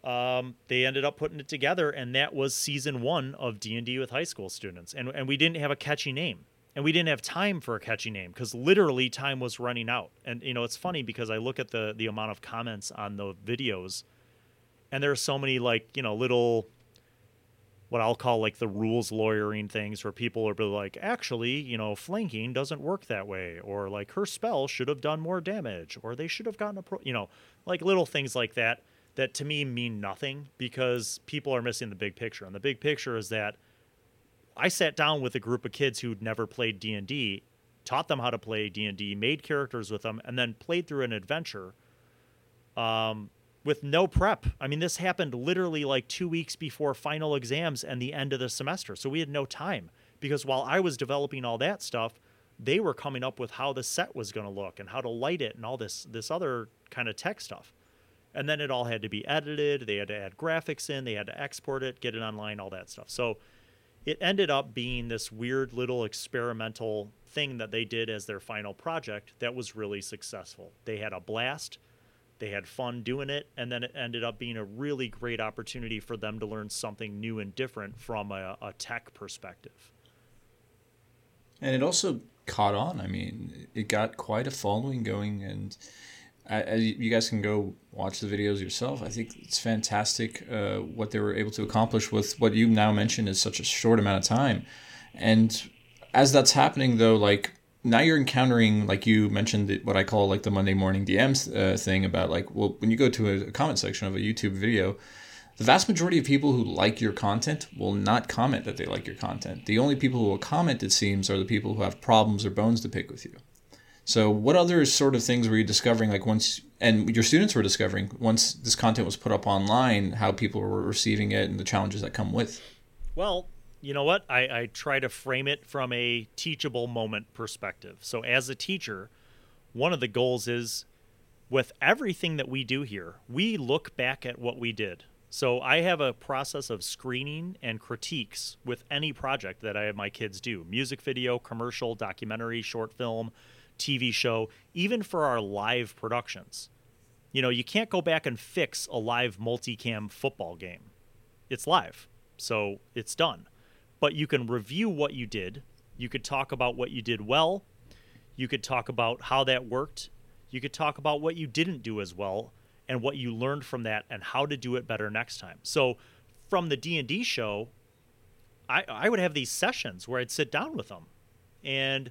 um, they ended up putting it together and that was season one of d&d with high school students. And, and we didn't have a catchy name. And we didn't have time for a catchy name because literally time was running out. And you know it's funny because i look at the the amount of comments on the videos and there are so many like you know little what I'll call like the rules lawyering things where people are like, actually, you know, flanking doesn't work that way, or like her spell should have done more damage, or they should have gotten a pro, you know, like little things like that that to me mean nothing because people are missing the big picture. And the big picture is that I sat down with a group of kids who'd never played D&D, taught them how to play D&D, made characters with them, and then played through an adventure. Um, with no prep. I mean, this happened literally like two weeks before final exams and the end of the semester. So we had no time because while I was developing all that stuff, they were coming up with how the set was going to look and how to light it and all this this other kind of tech stuff. And then it all had to be edited. They had to add graphics in. They had to export it, get it online, all that stuff. So it ended up being this weird little experimental thing that they did as their final project that was really successful. They had a blast they had fun doing it, and then it ended up being a really great opportunity for them to learn something new and different from a, a tech perspective. And it also caught on. I mean, it got quite a following going, and I, you guys can go watch the videos yourself. I think it's fantastic uh, what they were able to accomplish with what you now mentioned is such a short amount of time. And as that's happening, though, like now you're encountering like you mentioned what I call like the Monday morning DMs uh, thing about like well when you go to a comment section of a YouTube video, the vast majority of people who like your content will not comment that they like your content. The only people who will comment, it seems, are the people who have problems or bones to pick with you. So, what other sort of things were you discovering, like once, and your students were discovering once this content was put up online, how people were receiving it and the challenges that come with? Well, you know what? I, I try to frame it from a teachable moment perspective. So, as a teacher, one of the goals is with everything that we do here, we look back at what we did. So, I have a process of screening and critiques with any project that I have my kids do music video, commercial, documentary, short film, TV show, even for our live productions. You know, you can't go back and fix a live multicam football game, it's live. So, it's done but you can review what you did. You could talk about what you did well. You could talk about how that worked. You could talk about what you didn't do as well and what you learned from that and how to do it better next time. So from the D&D show, I, I would have these sessions where I'd sit down with them and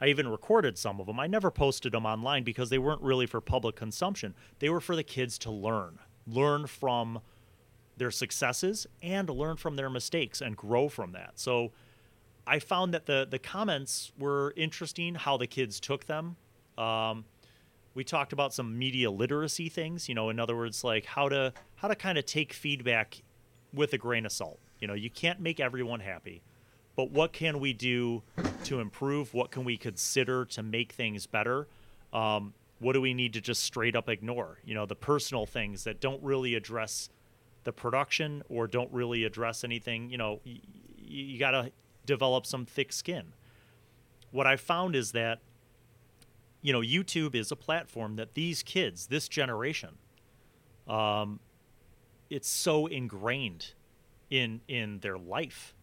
I even recorded some of them. I never posted them online because they weren't really for public consumption. They were for the kids to learn, learn from – their successes and learn from their mistakes and grow from that. So I found that the the comments were interesting, how the kids took them. Um, we talked about some media literacy things, you know, in other words, like how to how to kind of take feedback with a grain of salt. You know, you can't make everyone happy, but what can we do to improve? What can we consider to make things better? Um, what do we need to just straight up ignore? You know, the personal things that don't really address the production or don't really address anything, you know, y- you got to develop some thick skin. What I found is that, you know, YouTube is a platform that these kids, this generation, um, it's so ingrained in in their life.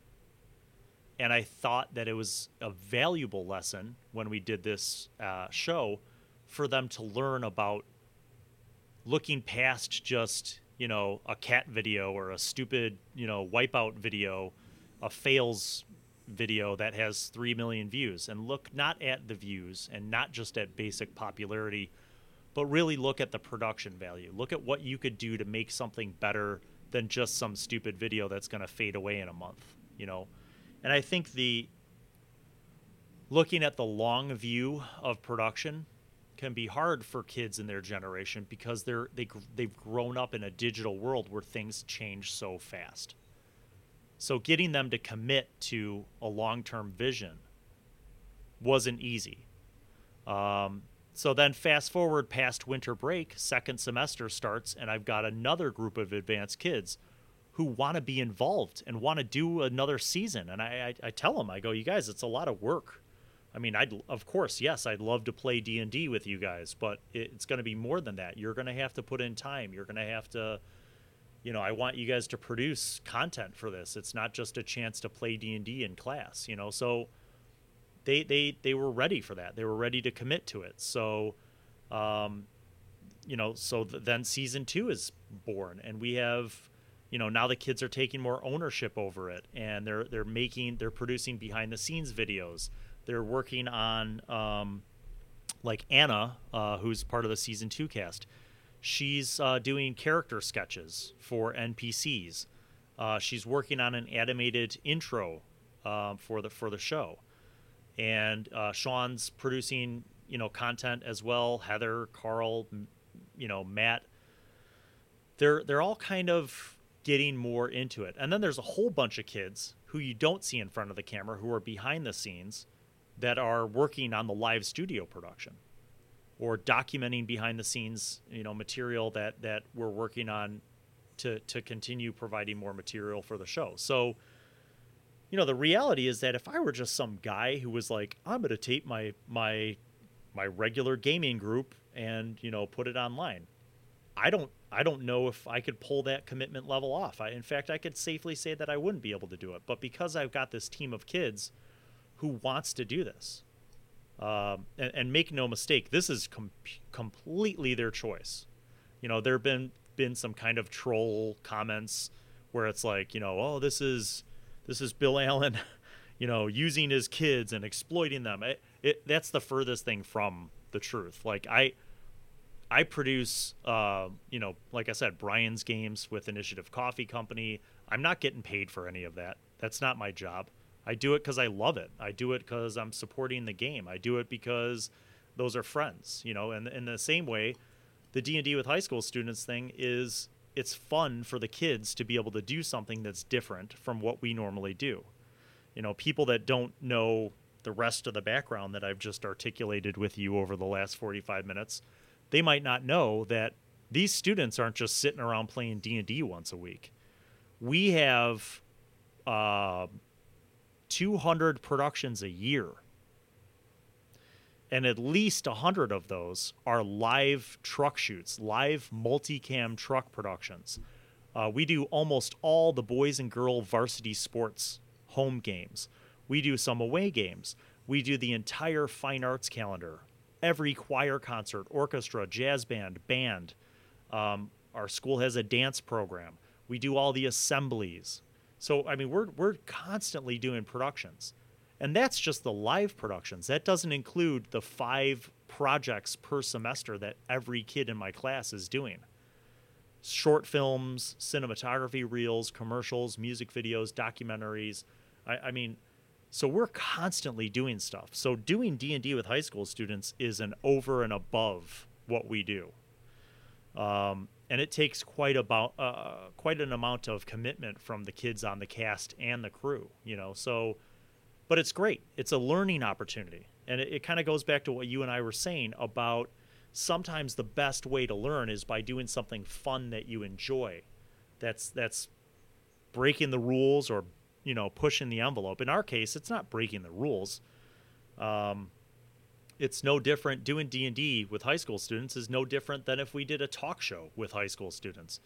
And I thought that it was a valuable lesson when we did this uh, show for them to learn about looking past just you know, a cat video or a stupid, you know, wipeout video, a fails video that has 3 million views and look not at the views and not just at basic popularity, but really look at the production value. Look at what you could do to make something better than just some stupid video that's going to fade away in a month, you know. And I think the looking at the long view of production can be hard for kids in their generation because they're they they've grown up in a digital world where things change so fast. So getting them to commit to a long-term vision wasn't easy. Um, so then fast forward past winter break, second semester starts, and I've got another group of advanced kids who want to be involved and want to do another season. And I, I, I, tell them, I go, you guys, it's a lot of work. I mean, I'd of course, yes, I'd love to play D and D with you guys, but it's going to be more than that. You're going to have to put in time. You're going to have to, you know, I want you guys to produce content for this. It's not just a chance to play D and D in class, you know. So they they they were ready for that. They were ready to commit to it. So, um, you know, so th- then season two is born, and we have you know now the kids are taking more ownership over it and they're they're making they're producing behind the scenes videos. They're working on um, like anna uh, who's part of the season two cast. She's uh, doing character sketches for npcs uh, she's working on an animated intro um, for the for the show. And uh, sean's producing you know content as well heather carl you know matt. They're they're all kind of getting more into it. And then there's a whole bunch of kids who you don't see in front of the camera who are behind the scenes that are working on the live studio production or documenting behind the scenes, you know, material that that we're working on to to continue providing more material for the show. So, you know, the reality is that if I were just some guy who was like, I'm going to tape my my my regular gaming group and, you know, put it online. I don't I don't know if I could pull that commitment level off. I, in fact, I could safely say that I wouldn't be able to do it. But because I've got this team of kids who wants to do this, um, and, and, make no mistake, this is com- completely their choice. You know, there have been been some kind of troll comments where it's like, you know, oh, this is this is Bill Allan, you know, using his kids and exploiting them. It, it, that's the furthest thing from the truth. Like I I produce, uh, you know, like I said, Brian's games with Initiative Coffee Company. I'm not getting paid for any of that. That's not my job. I do it because I love it. I do it because I'm supporting the game. I do it because those are friends, you know. And in the same way, the D and D with high school students thing is it's fun for the kids to be able to do something that's different from what we normally do. You know, people that don't know the rest of the background that I've just articulated with you over the last 45 minutes they might not know that these students aren't just sitting around playing D&D once a week. We have uh, 200 productions a year. And at least 100 of those are live truck shoots, live multicam truck productions. Uh, we do almost all the boys and girl varsity sports home games. We do some away games. We do the entire fine arts calendar every choir concert, orchestra, jazz band, band. Um, our school has a dance program. We do all the assemblies. So I mean, we're we're constantly doing productions, and that's just the live productions. That doesn't include the five projects per semester that every kid in my class is doing. Short films, cinematography reels, commercials, music videos, documentaries. I, I mean, so we're constantly doing stuff. So doing D&D with high school students is an over and above what we do. Um, and it takes quite about uh, quite an amount of commitment from the kids on the cast and the crew, you know. So but it's great. It's a learning opportunity. And it, it kind of goes back to what you and I were saying about sometimes the best way to learn is by doing something fun that you enjoy. That's that's breaking the rules or you know pushing the envelope. In our case, it's not breaking the rules. Um, it's no different. Doing d&d with high school students is no different than if we did a talk show with high school students.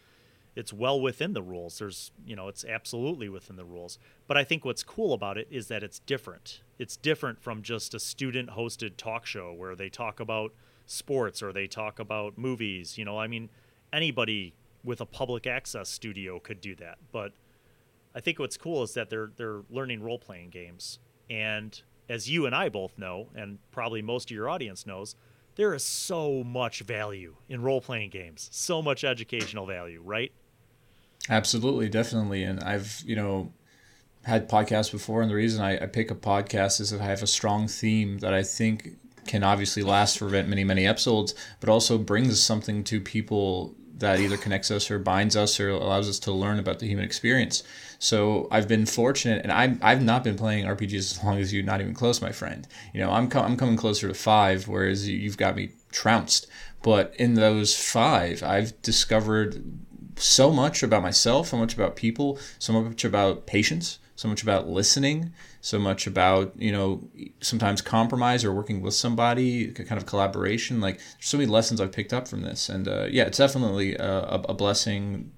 It's well within the rules. There's you know it's absolutely within the rules. But i think what's cool about it is that it's different. It's different from just a student hosted talk show where they talk about sports or they talk about movies. You know i mean anybody with a public access studio could do that. But I think what's cool is that they're they're learning role playing games, and as you and I both know, and probably most of your audience knows, there is so much value in role playing games, so much educational value, right? Absolutely, definitely, and I've you know had podcasts before, and the reason I, I pick a podcast is that I have a strong theme that I think can obviously last for many many episodes, but also brings something to people that either connects us or binds us or allows us to learn about the human experience. So I've been fortunate, and I'm, I've not been playing RPGs as long as you, not even close, my friend. You know, I'm, com- I'm coming closer to five, whereas you've got me trounced. But in those five, I've discovered so much about myself, so much about people, so much about patience, so much about listening, so much about you know sometimes compromise or working with somebody, kind of collaboration. Like there's so many lessons I've picked up from this, and uh, yeah, it's definitely a, a blessing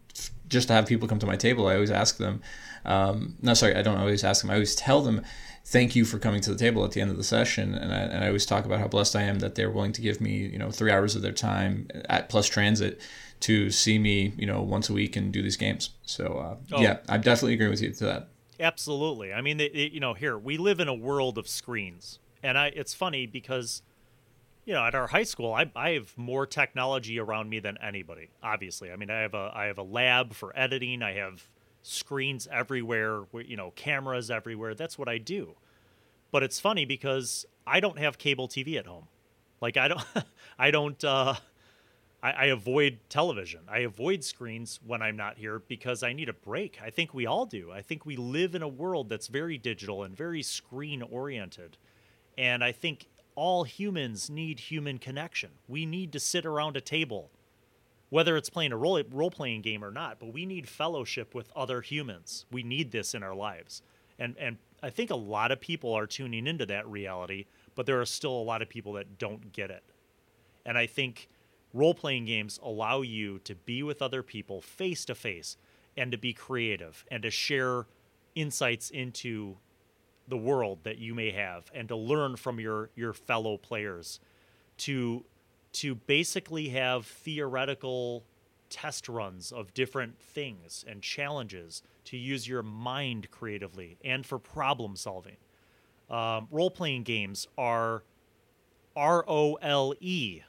just to have people come to my table. I always ask them. Um, no, sorry, I don't always ask them. I always tell them thank you for coming to the table at the end of the session. And I, and I always talk about how blessed I am that they're willing to give me, you know, three hours of their time at plus transit to see me, you know, once a week and do these games. So uh, oh. yeah, I definitely agree with you to that. Absolutely. I mean, it, it, you know, here we live in a world of screens, and I it's funny because you know, at our high school, I, I have more technology around me than anybody. Obviously, I mean, I have a I have a lab for editing. I have screens everywhere. You know, cameras everywhere. That's what I do. But it's funny because I don't have cable TV at home. Like I don't, I don't. Uh, I, I avoid television. I avoid screens when I'm not here because I need a break. I think we all do. I think we live in a world that's very digital and very screen oriented. And I think all humans need human connection. We need to sit around a table, whether it's playing a role role playing game or not. But we need fellowship with other humans. We need this in our lives, and and I think a lot of people are tuning into that reality, but there are still a lot of people that don't get it. And I think role playing games allow you to be with other people face to face and to be creative and to share insights into the world that you may have and to learn from your your fellow players to to basically have theoretical test runs of different things and challenges to use your mind creatively and for problem solving. Um, Role playing games are R O L E.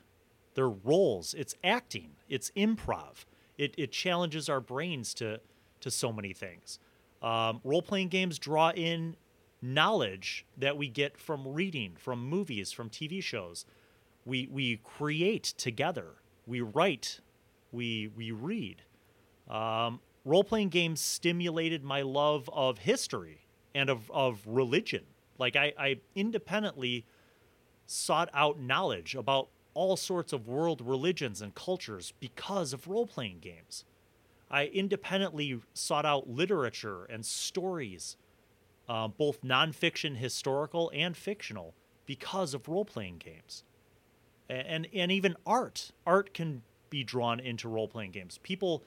They're roles. It's acting. It's improv. It, it challenges our brains to to so many things. Um, Role playing games draw in knowledge that we get from reading, from movies, from TV shows. We we create together. We write. We we read. Um, Role playing games stimulated my love of history and of of religion. Like I, I independently sought out knowledge about all sorts of world religions and cultures because of role playing games. I independently sought out literature and stories uh, both nonfiction, historical, and fictional, because of role playing games. And, and even art. Art can be drawn into role playing games. People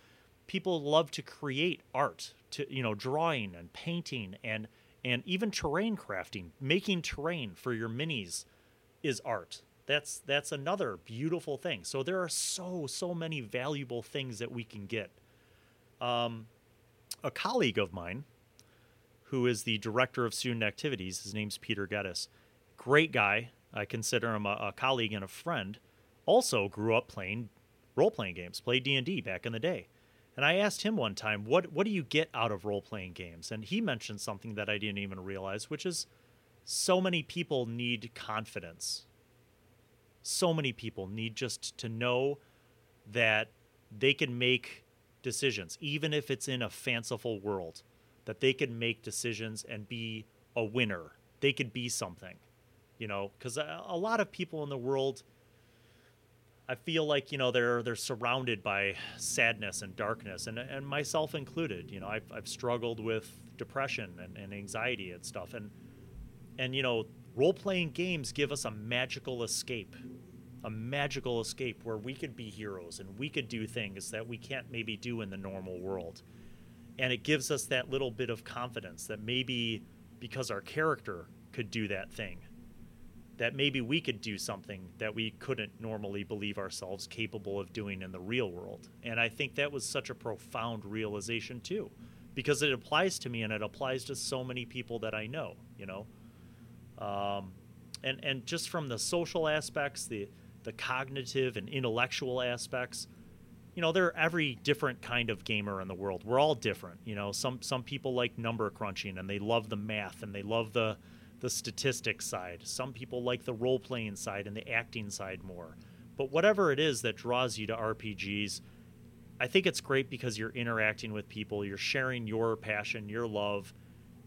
people love to create art, to you know, drawing and painting and and even terrain crafting. Making terrain for your minis is art. That's that's another beautiful thing. So there are so so many valuable things that we can get. Um, a colleague of mine who is the director of student activities. His name's Peter Geddes. Great guy. I consider him a, a colleague and a friend. Also grew up playing role playing games, played D and D back in the day. And I asked him one time, "What what do you get out of role playing games?" And he mentioned something that I didn't even realize, which is so many people need confidence. So many people need just to know that they can make decisions, even if it's in a fanciful world that they can make decisions and be a winner. They could be something, you know, because a, lot of people in the world, I feel like you know they're they're surrounded by sadness and darkness, and and myself included. You know, I've I've struggled with depression and, and anxiety and stuff, and and you know, role playing games give us a magical escape, a magical escape where we could be heroes and we could do things that we can't maybe do in the normal world. And it gives us that little bit of confidence that maybe because our character could do that thing that maybe we could do something that we couldn't normally believe ourselves capable of doing in the real world. And i think that was such a profound realization too because it applies to me and it applies to so many people that i know you know? Um, and and just from the social aspects the the cognitive and intellectual aspects you know, there are every different kind of gamer in the world. We're all different. You know, some some people like number crunching and they love the math and they love the the statistics side. Some people like the role playing side and the acting side more. But whatever it is that draws you to RPGs, I think it's great because you're interacting with people, you're sharing your passion, your love.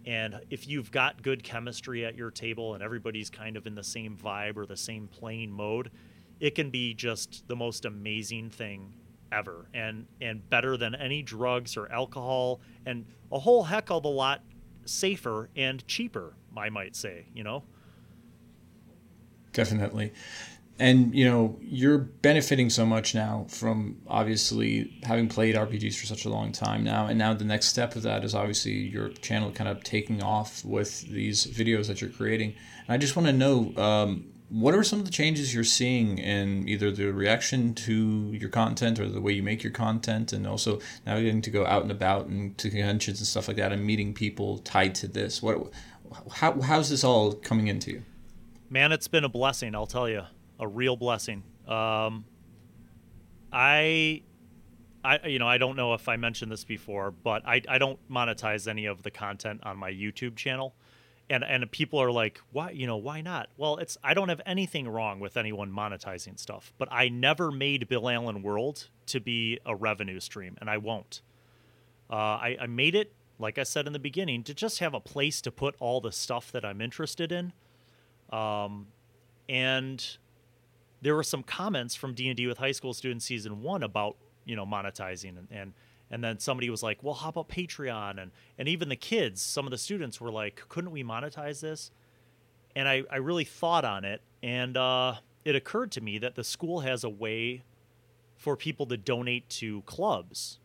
And if you've got good chemistry at your table and everybody's kind of in the same vibe or the same playing mode, it can be just the most amazing thing ever and and better than any drugs or alcohol and a whole heck of a lot safer and cheaper, I might say, you know. Definitely and you know you're benefiting so much now from obviously having played RPGs for such a long time now, and now the next step of that is obviously your channel kind of taking off with these videos that you're creating. And I just want to know um, what are some of the changes you're seeing in either the reaction to your content or the way you make your content, and also now getting to go out and about and to conventions and stuff like that, and meeting people tied to this. What, how, how's this all coming into you? Man, it's been a blessing. I'll tell you a real blessing. Um, I, I, you know, I don't know if I mentioned this before, but I, I don't monetize any of the content on my YouTube channel, and and people are like, why, you know, why not? Well, it's I don't have anything wrong with anyone monetizing stuff, but I never made Bill Allan World to be a revenue stream, and I won't. Uh, I, I made it, like I said in the beginning, to just have a place to put all the stuff that I'm interested in. Um, and there were some comments from D&D with high school students season 1 about, you know, monetizing and, and and then somebody was like, "Well, how about Patreon?" and and even the kids, some of the students were like, "Couldn't we monetize this?" And I I really thought on it and uh, it occurred to me that the school has a way for people to donate to clubs.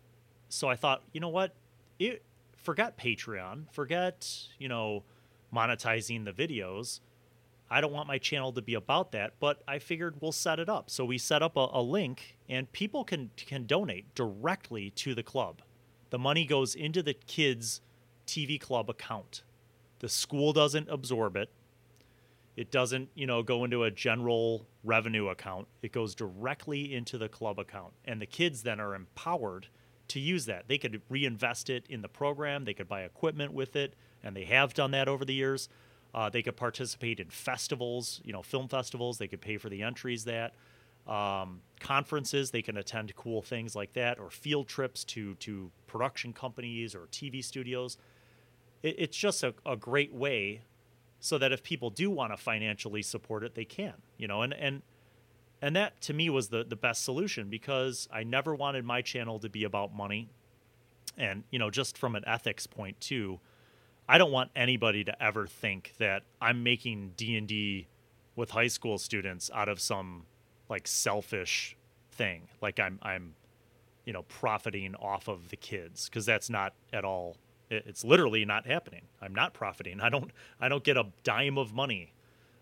So I thought, you know what? It forget Patreon, forget, you know, monetizing the videos I don't want my channel to be about that, but I figured we'll set it up. So we set up a, a, link, and people can can donate directly to the club. The money goes into the kids' TV club account. The school doesn't absorb it. It doesn't, you know, go into a general revenue account. It goes directly into the club account, and the kids then are empowered to use that. They could reinvest it in the program. They could buy equipment with it, and they have done that over the years. Uh, they could participate in festivals, you know, film festivals. They could pay for the entries that um, conferences. They can attend cool things like that, or field trips to to production companies or TV studios. It, it's just a, a great way, so that if people do want to financially support it, they can. You know, and and and that to me was the the best solution because I never wanted my channel to be about money, and you know, just from an ethics point too I don't want anybody to ever think that I'm making D&D with high school students out of some like selfish thing. Like I'm I'm you know profiting off of the kids because that's not at all it's literally not happening. I'm not profiting. I don't I don't get a dime of money.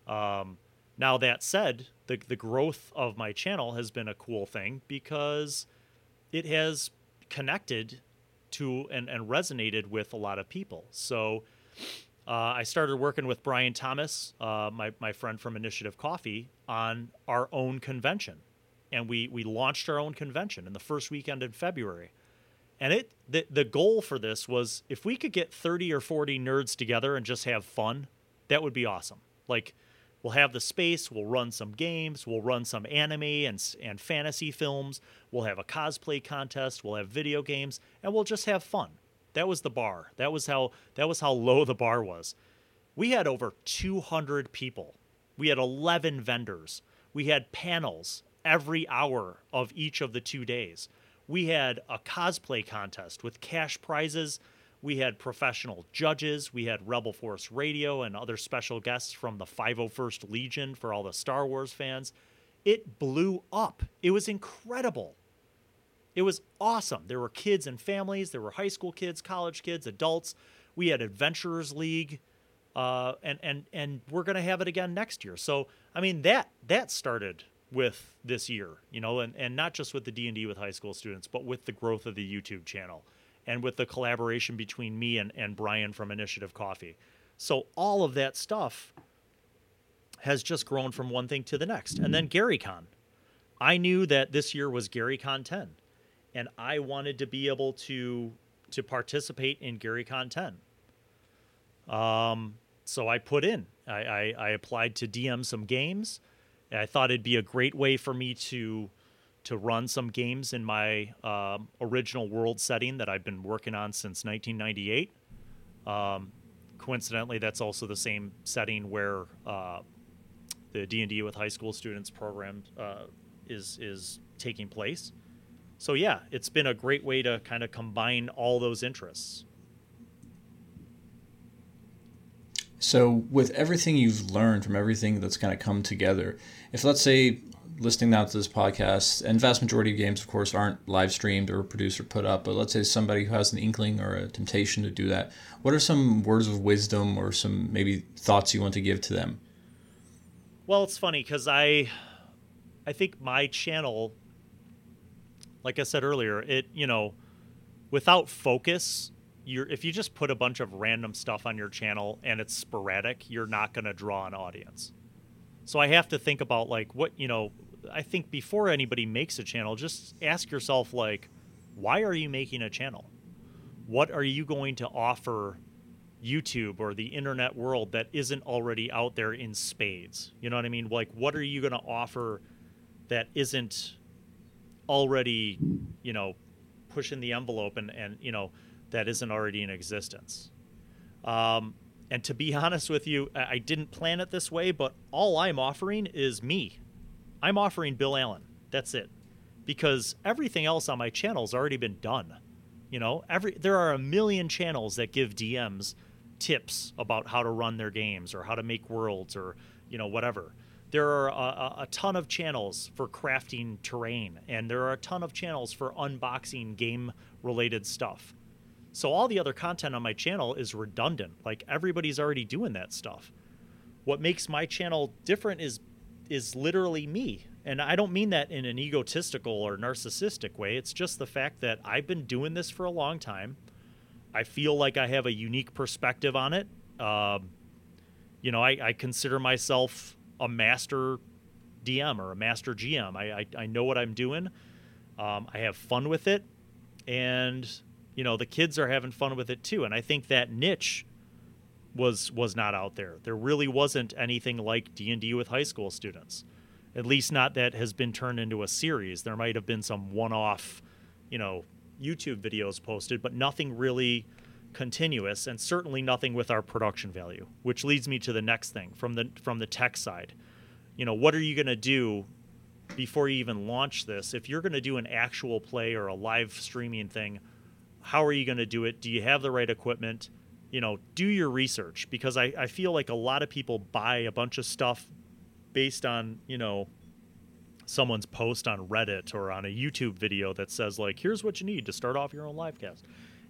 Um, now that said, the the growth of my channel has been a cool thing because it has connected to and, and resonated with a lot of people. So uh, I started working with Brian Thomas, uh, my, my friend from Initiative Coffee, on our own convention. And we, we launched our own convention in the first weekend in February. And it the, the goal for this was if we could get 30 or 40 nerds together and just have fun, that would be awesome. Like, We'll have the space. We'll run some games. We'll run some anime and and fantasy films. We'll have a cosplay contest. We'll have video games, and we'll just have fun. That was the bar. That was how that was how low the bar was. We had over 200 people. We had 11 vendors. We had panels every hour of each of the two days. We had a cosplay contest with cash prizes we had professional judges. We had Rebel Force Radio and other special guests from the 501st Legion for all the Star Wars fans. It blew up. It was incredible. It was awesome. There were kids and families. There were high school kids, college kids, adults. We had Adventurers League, uh, and and and we're going to have it again next year. So I mean that that started with this year, you know, and, and not just with the D and D with high school students, but with the growth of the YouTube channel and with the collaboration between me and, and Brian from Initiative Coffee. So all of that stuff has just grown from one thing to the next. And then GaryCon. I knew that this year was GaryCon 10 and I wanted to be able to to participate in GaryCon 10. Um, so I put in. I, I, I applied to DM some games. I thought it'd be a great way for me to to run some games in my um, original world setting that I've been working on since 1998. Um, coincidentally, that's also the same setting where uh, the D and D with high school students program uh, is is taking place. So yeah, it's been a great way to kind of combine all those interests. So, with everything you've learned from everything that's kind of come together, if let's say listening now to this podcast, and vast majority of games, of course, aren't live streamed or produced or put up, but let's say somebody who has an inkling or a temptation to do that, what are some words of wisdom or some maybe thoughts you want to give to them? Well, it's funny because I, I think my channel, like I said earlier, it you know, without focus, you're if you just put a bunch of random stuff on your channel and it's sporadic, you're not going to draw an audience. So I have to think about like what you know I think before anybody makes a channel, just ask yourself like, why are you making a channel? What are you going to offer YouTube or the internet world that isn't already out there in spades? You know what I mean? Like, what are you going to offer that isn't already, you know, pushing the envelope and, and you know, that isn't already in existence? Um, and to be honest with you, I didn't plan it this way, but all I'm offering is me. I'm offering Bill Allan. That's it. Because everything else on my channel has already been done. You know, every there are a million channels that give DMs tips about how to run their games or how to make worlds or, you know, whatever. There are a, a ton of channels for crafting terrain, and there are a ton of channels for unboxing game related stuff. So all the other content on my channel is redundant. Like everybody's already doing that stuff. What makes my channel different is is literally me. And I don't mean that in an egotistical or narcissistic way. It's just the fact that I've been doing this for a long time. I feel like I have a unique perspective on it. Um, you know, I, I, consider myself a master DM or a master GM. I, I, I know what I'm doing. Um, I have fun with it. And, you know, the kids are having fun with it too. And I think that niche was was not out there. There really wasn't anything like D&D with high school students. At least not that has been turned into a series. There might have been some one-off, you know, YouTube videos posted, but nothing really continuous and certainly nothing with our production value, which leads me to the next thing from the from the tech side. You know, what are you going to do before you even launch this? If you're going to do an actual play or a live streaming thing, how are you going to do it? Do you have the right equipment? You know, do your research because I, I feel like a lot of people buy a bunch of stuff based on, you know, someone's post on Reddit or on a YouTube video that says, like, here's what you need to start off your own live cast.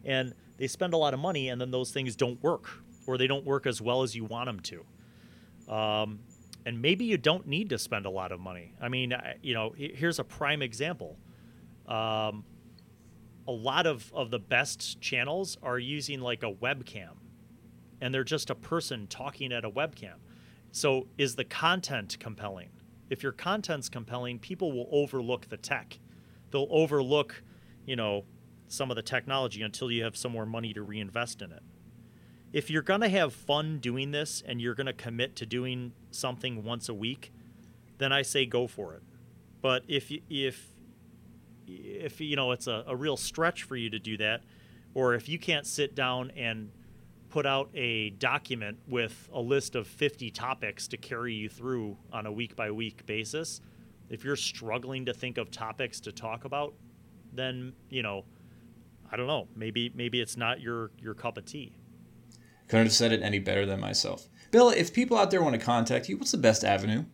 And they spend a lot of money and then those things don't work or they don't work as well as you want them to. Um, and maybe you don't need to spend a lot of money. I mean, you know, here's a prime example. Um, a lot of, of the best channels are using like a webcam and they're just a person talking at a webcam. So is the content compelling? If your content's compelling, people will overlook the tech. They'll overlook, you know, some of the technology until you have some more money to reinvest in it. If you're going to have fun doing this and you're going to commit to doing something once a week, then I say go for it. But if if if you know it's a, a real stretch for you to do that, or if you can't sit down and put out a document with a list of 50 topics to carry you through on a week by week basis, if you're struggling to think of topics to talk about, then, you know, I don't know, maybe maybe it's not your your cup of tea. Couldn't have said it any better than myself. Bill, if people out there want to contact you, what's the best avenue?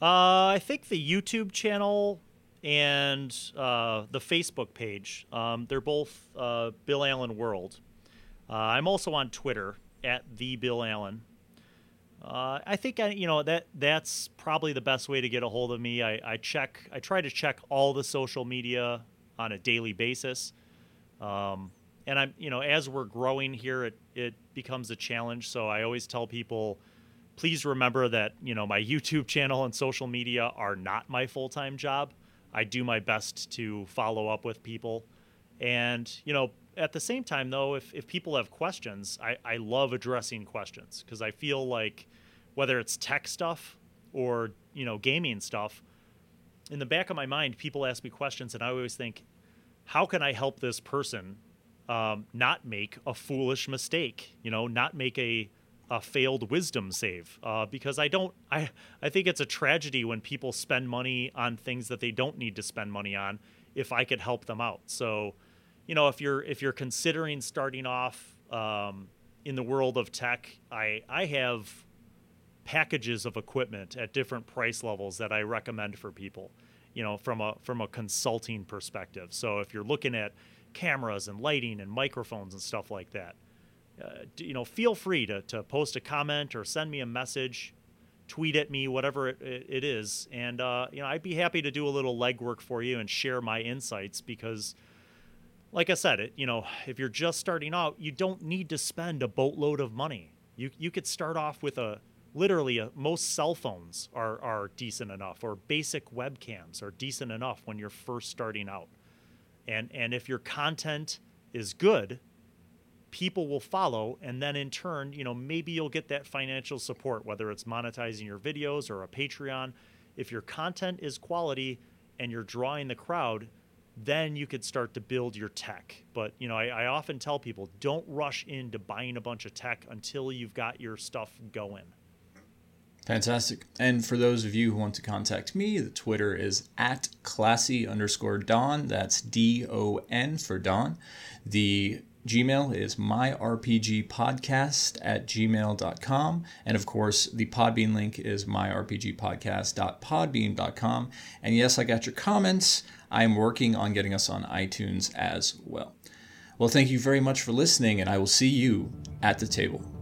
Uh, I think the YouTube channel and uh, the Facebook page. Um, they're both uh, Bill Allan World. Uh, I'm also on Twitter at the Bill Allan. Uh, I think I, you know that that's probably the best way to get a hold of me. I, I, check, I try to check all the social media on a daily basis, um, and I'm, you know, as we're growing here, it it becomes a challenge. So I always tell people, please remember that you know my YouTube channel and social media are not my full time job. I do my best to follow up with people. And, you know, at the same time, though, if, if people have questions, I, I love addressing questions because I feel like whether it's tech stuff or you know gaming stuff. In the back of my mind, people ask me questions, and I always think, how can I help this person um, not make a foolish mistake? You know, not make a a failed wisdom save uh, because I don't I I think it's a tragedy when people spend money on things that they don't need to spend money on if I could help them out. So, you know, if you're if you're considering starting off um, in the world of tech, I I have packages of equipment at different price levels that I recommend for people. You know, from a from a consulting perspective. So if you're looking at cameras and lighting and microphones and stuff like that uh, you know, feel free to, to post a comment or send me a message, tweet at me, whatever it, it is. And, uh, you know, I'd be happy to do a little legwork for you and share my insights because, like I said, it, you know, if you're just starting out, you don't need to spend a boatload of money. You, you could start off with a, literally a, most cell phones are, are decent enough or basic webcams are decent enough when you're first starting out. And, and if your content is good, people will follow and then in turn you know maybe you'll get that financial support whether it's monetizing your videos or a patreon if your content is quality and you're drawing the crowd then you could start to build your tech but you know I, I often tell people don't rush into buying a bunch of tech until you've got your stuff going Fantastic. And for those of you who want to contact me, the Twitter is at classy underscore Don. That's D O N for Don. The Gmail is myrpgpodcast at gmail.com. And of course, the Podbean link is myrpgpodcast.podbean.com. And yes, I got your comments. I'm working on getting us on iTunes as well. Well, thank you very much for listening, and I will see you at the table.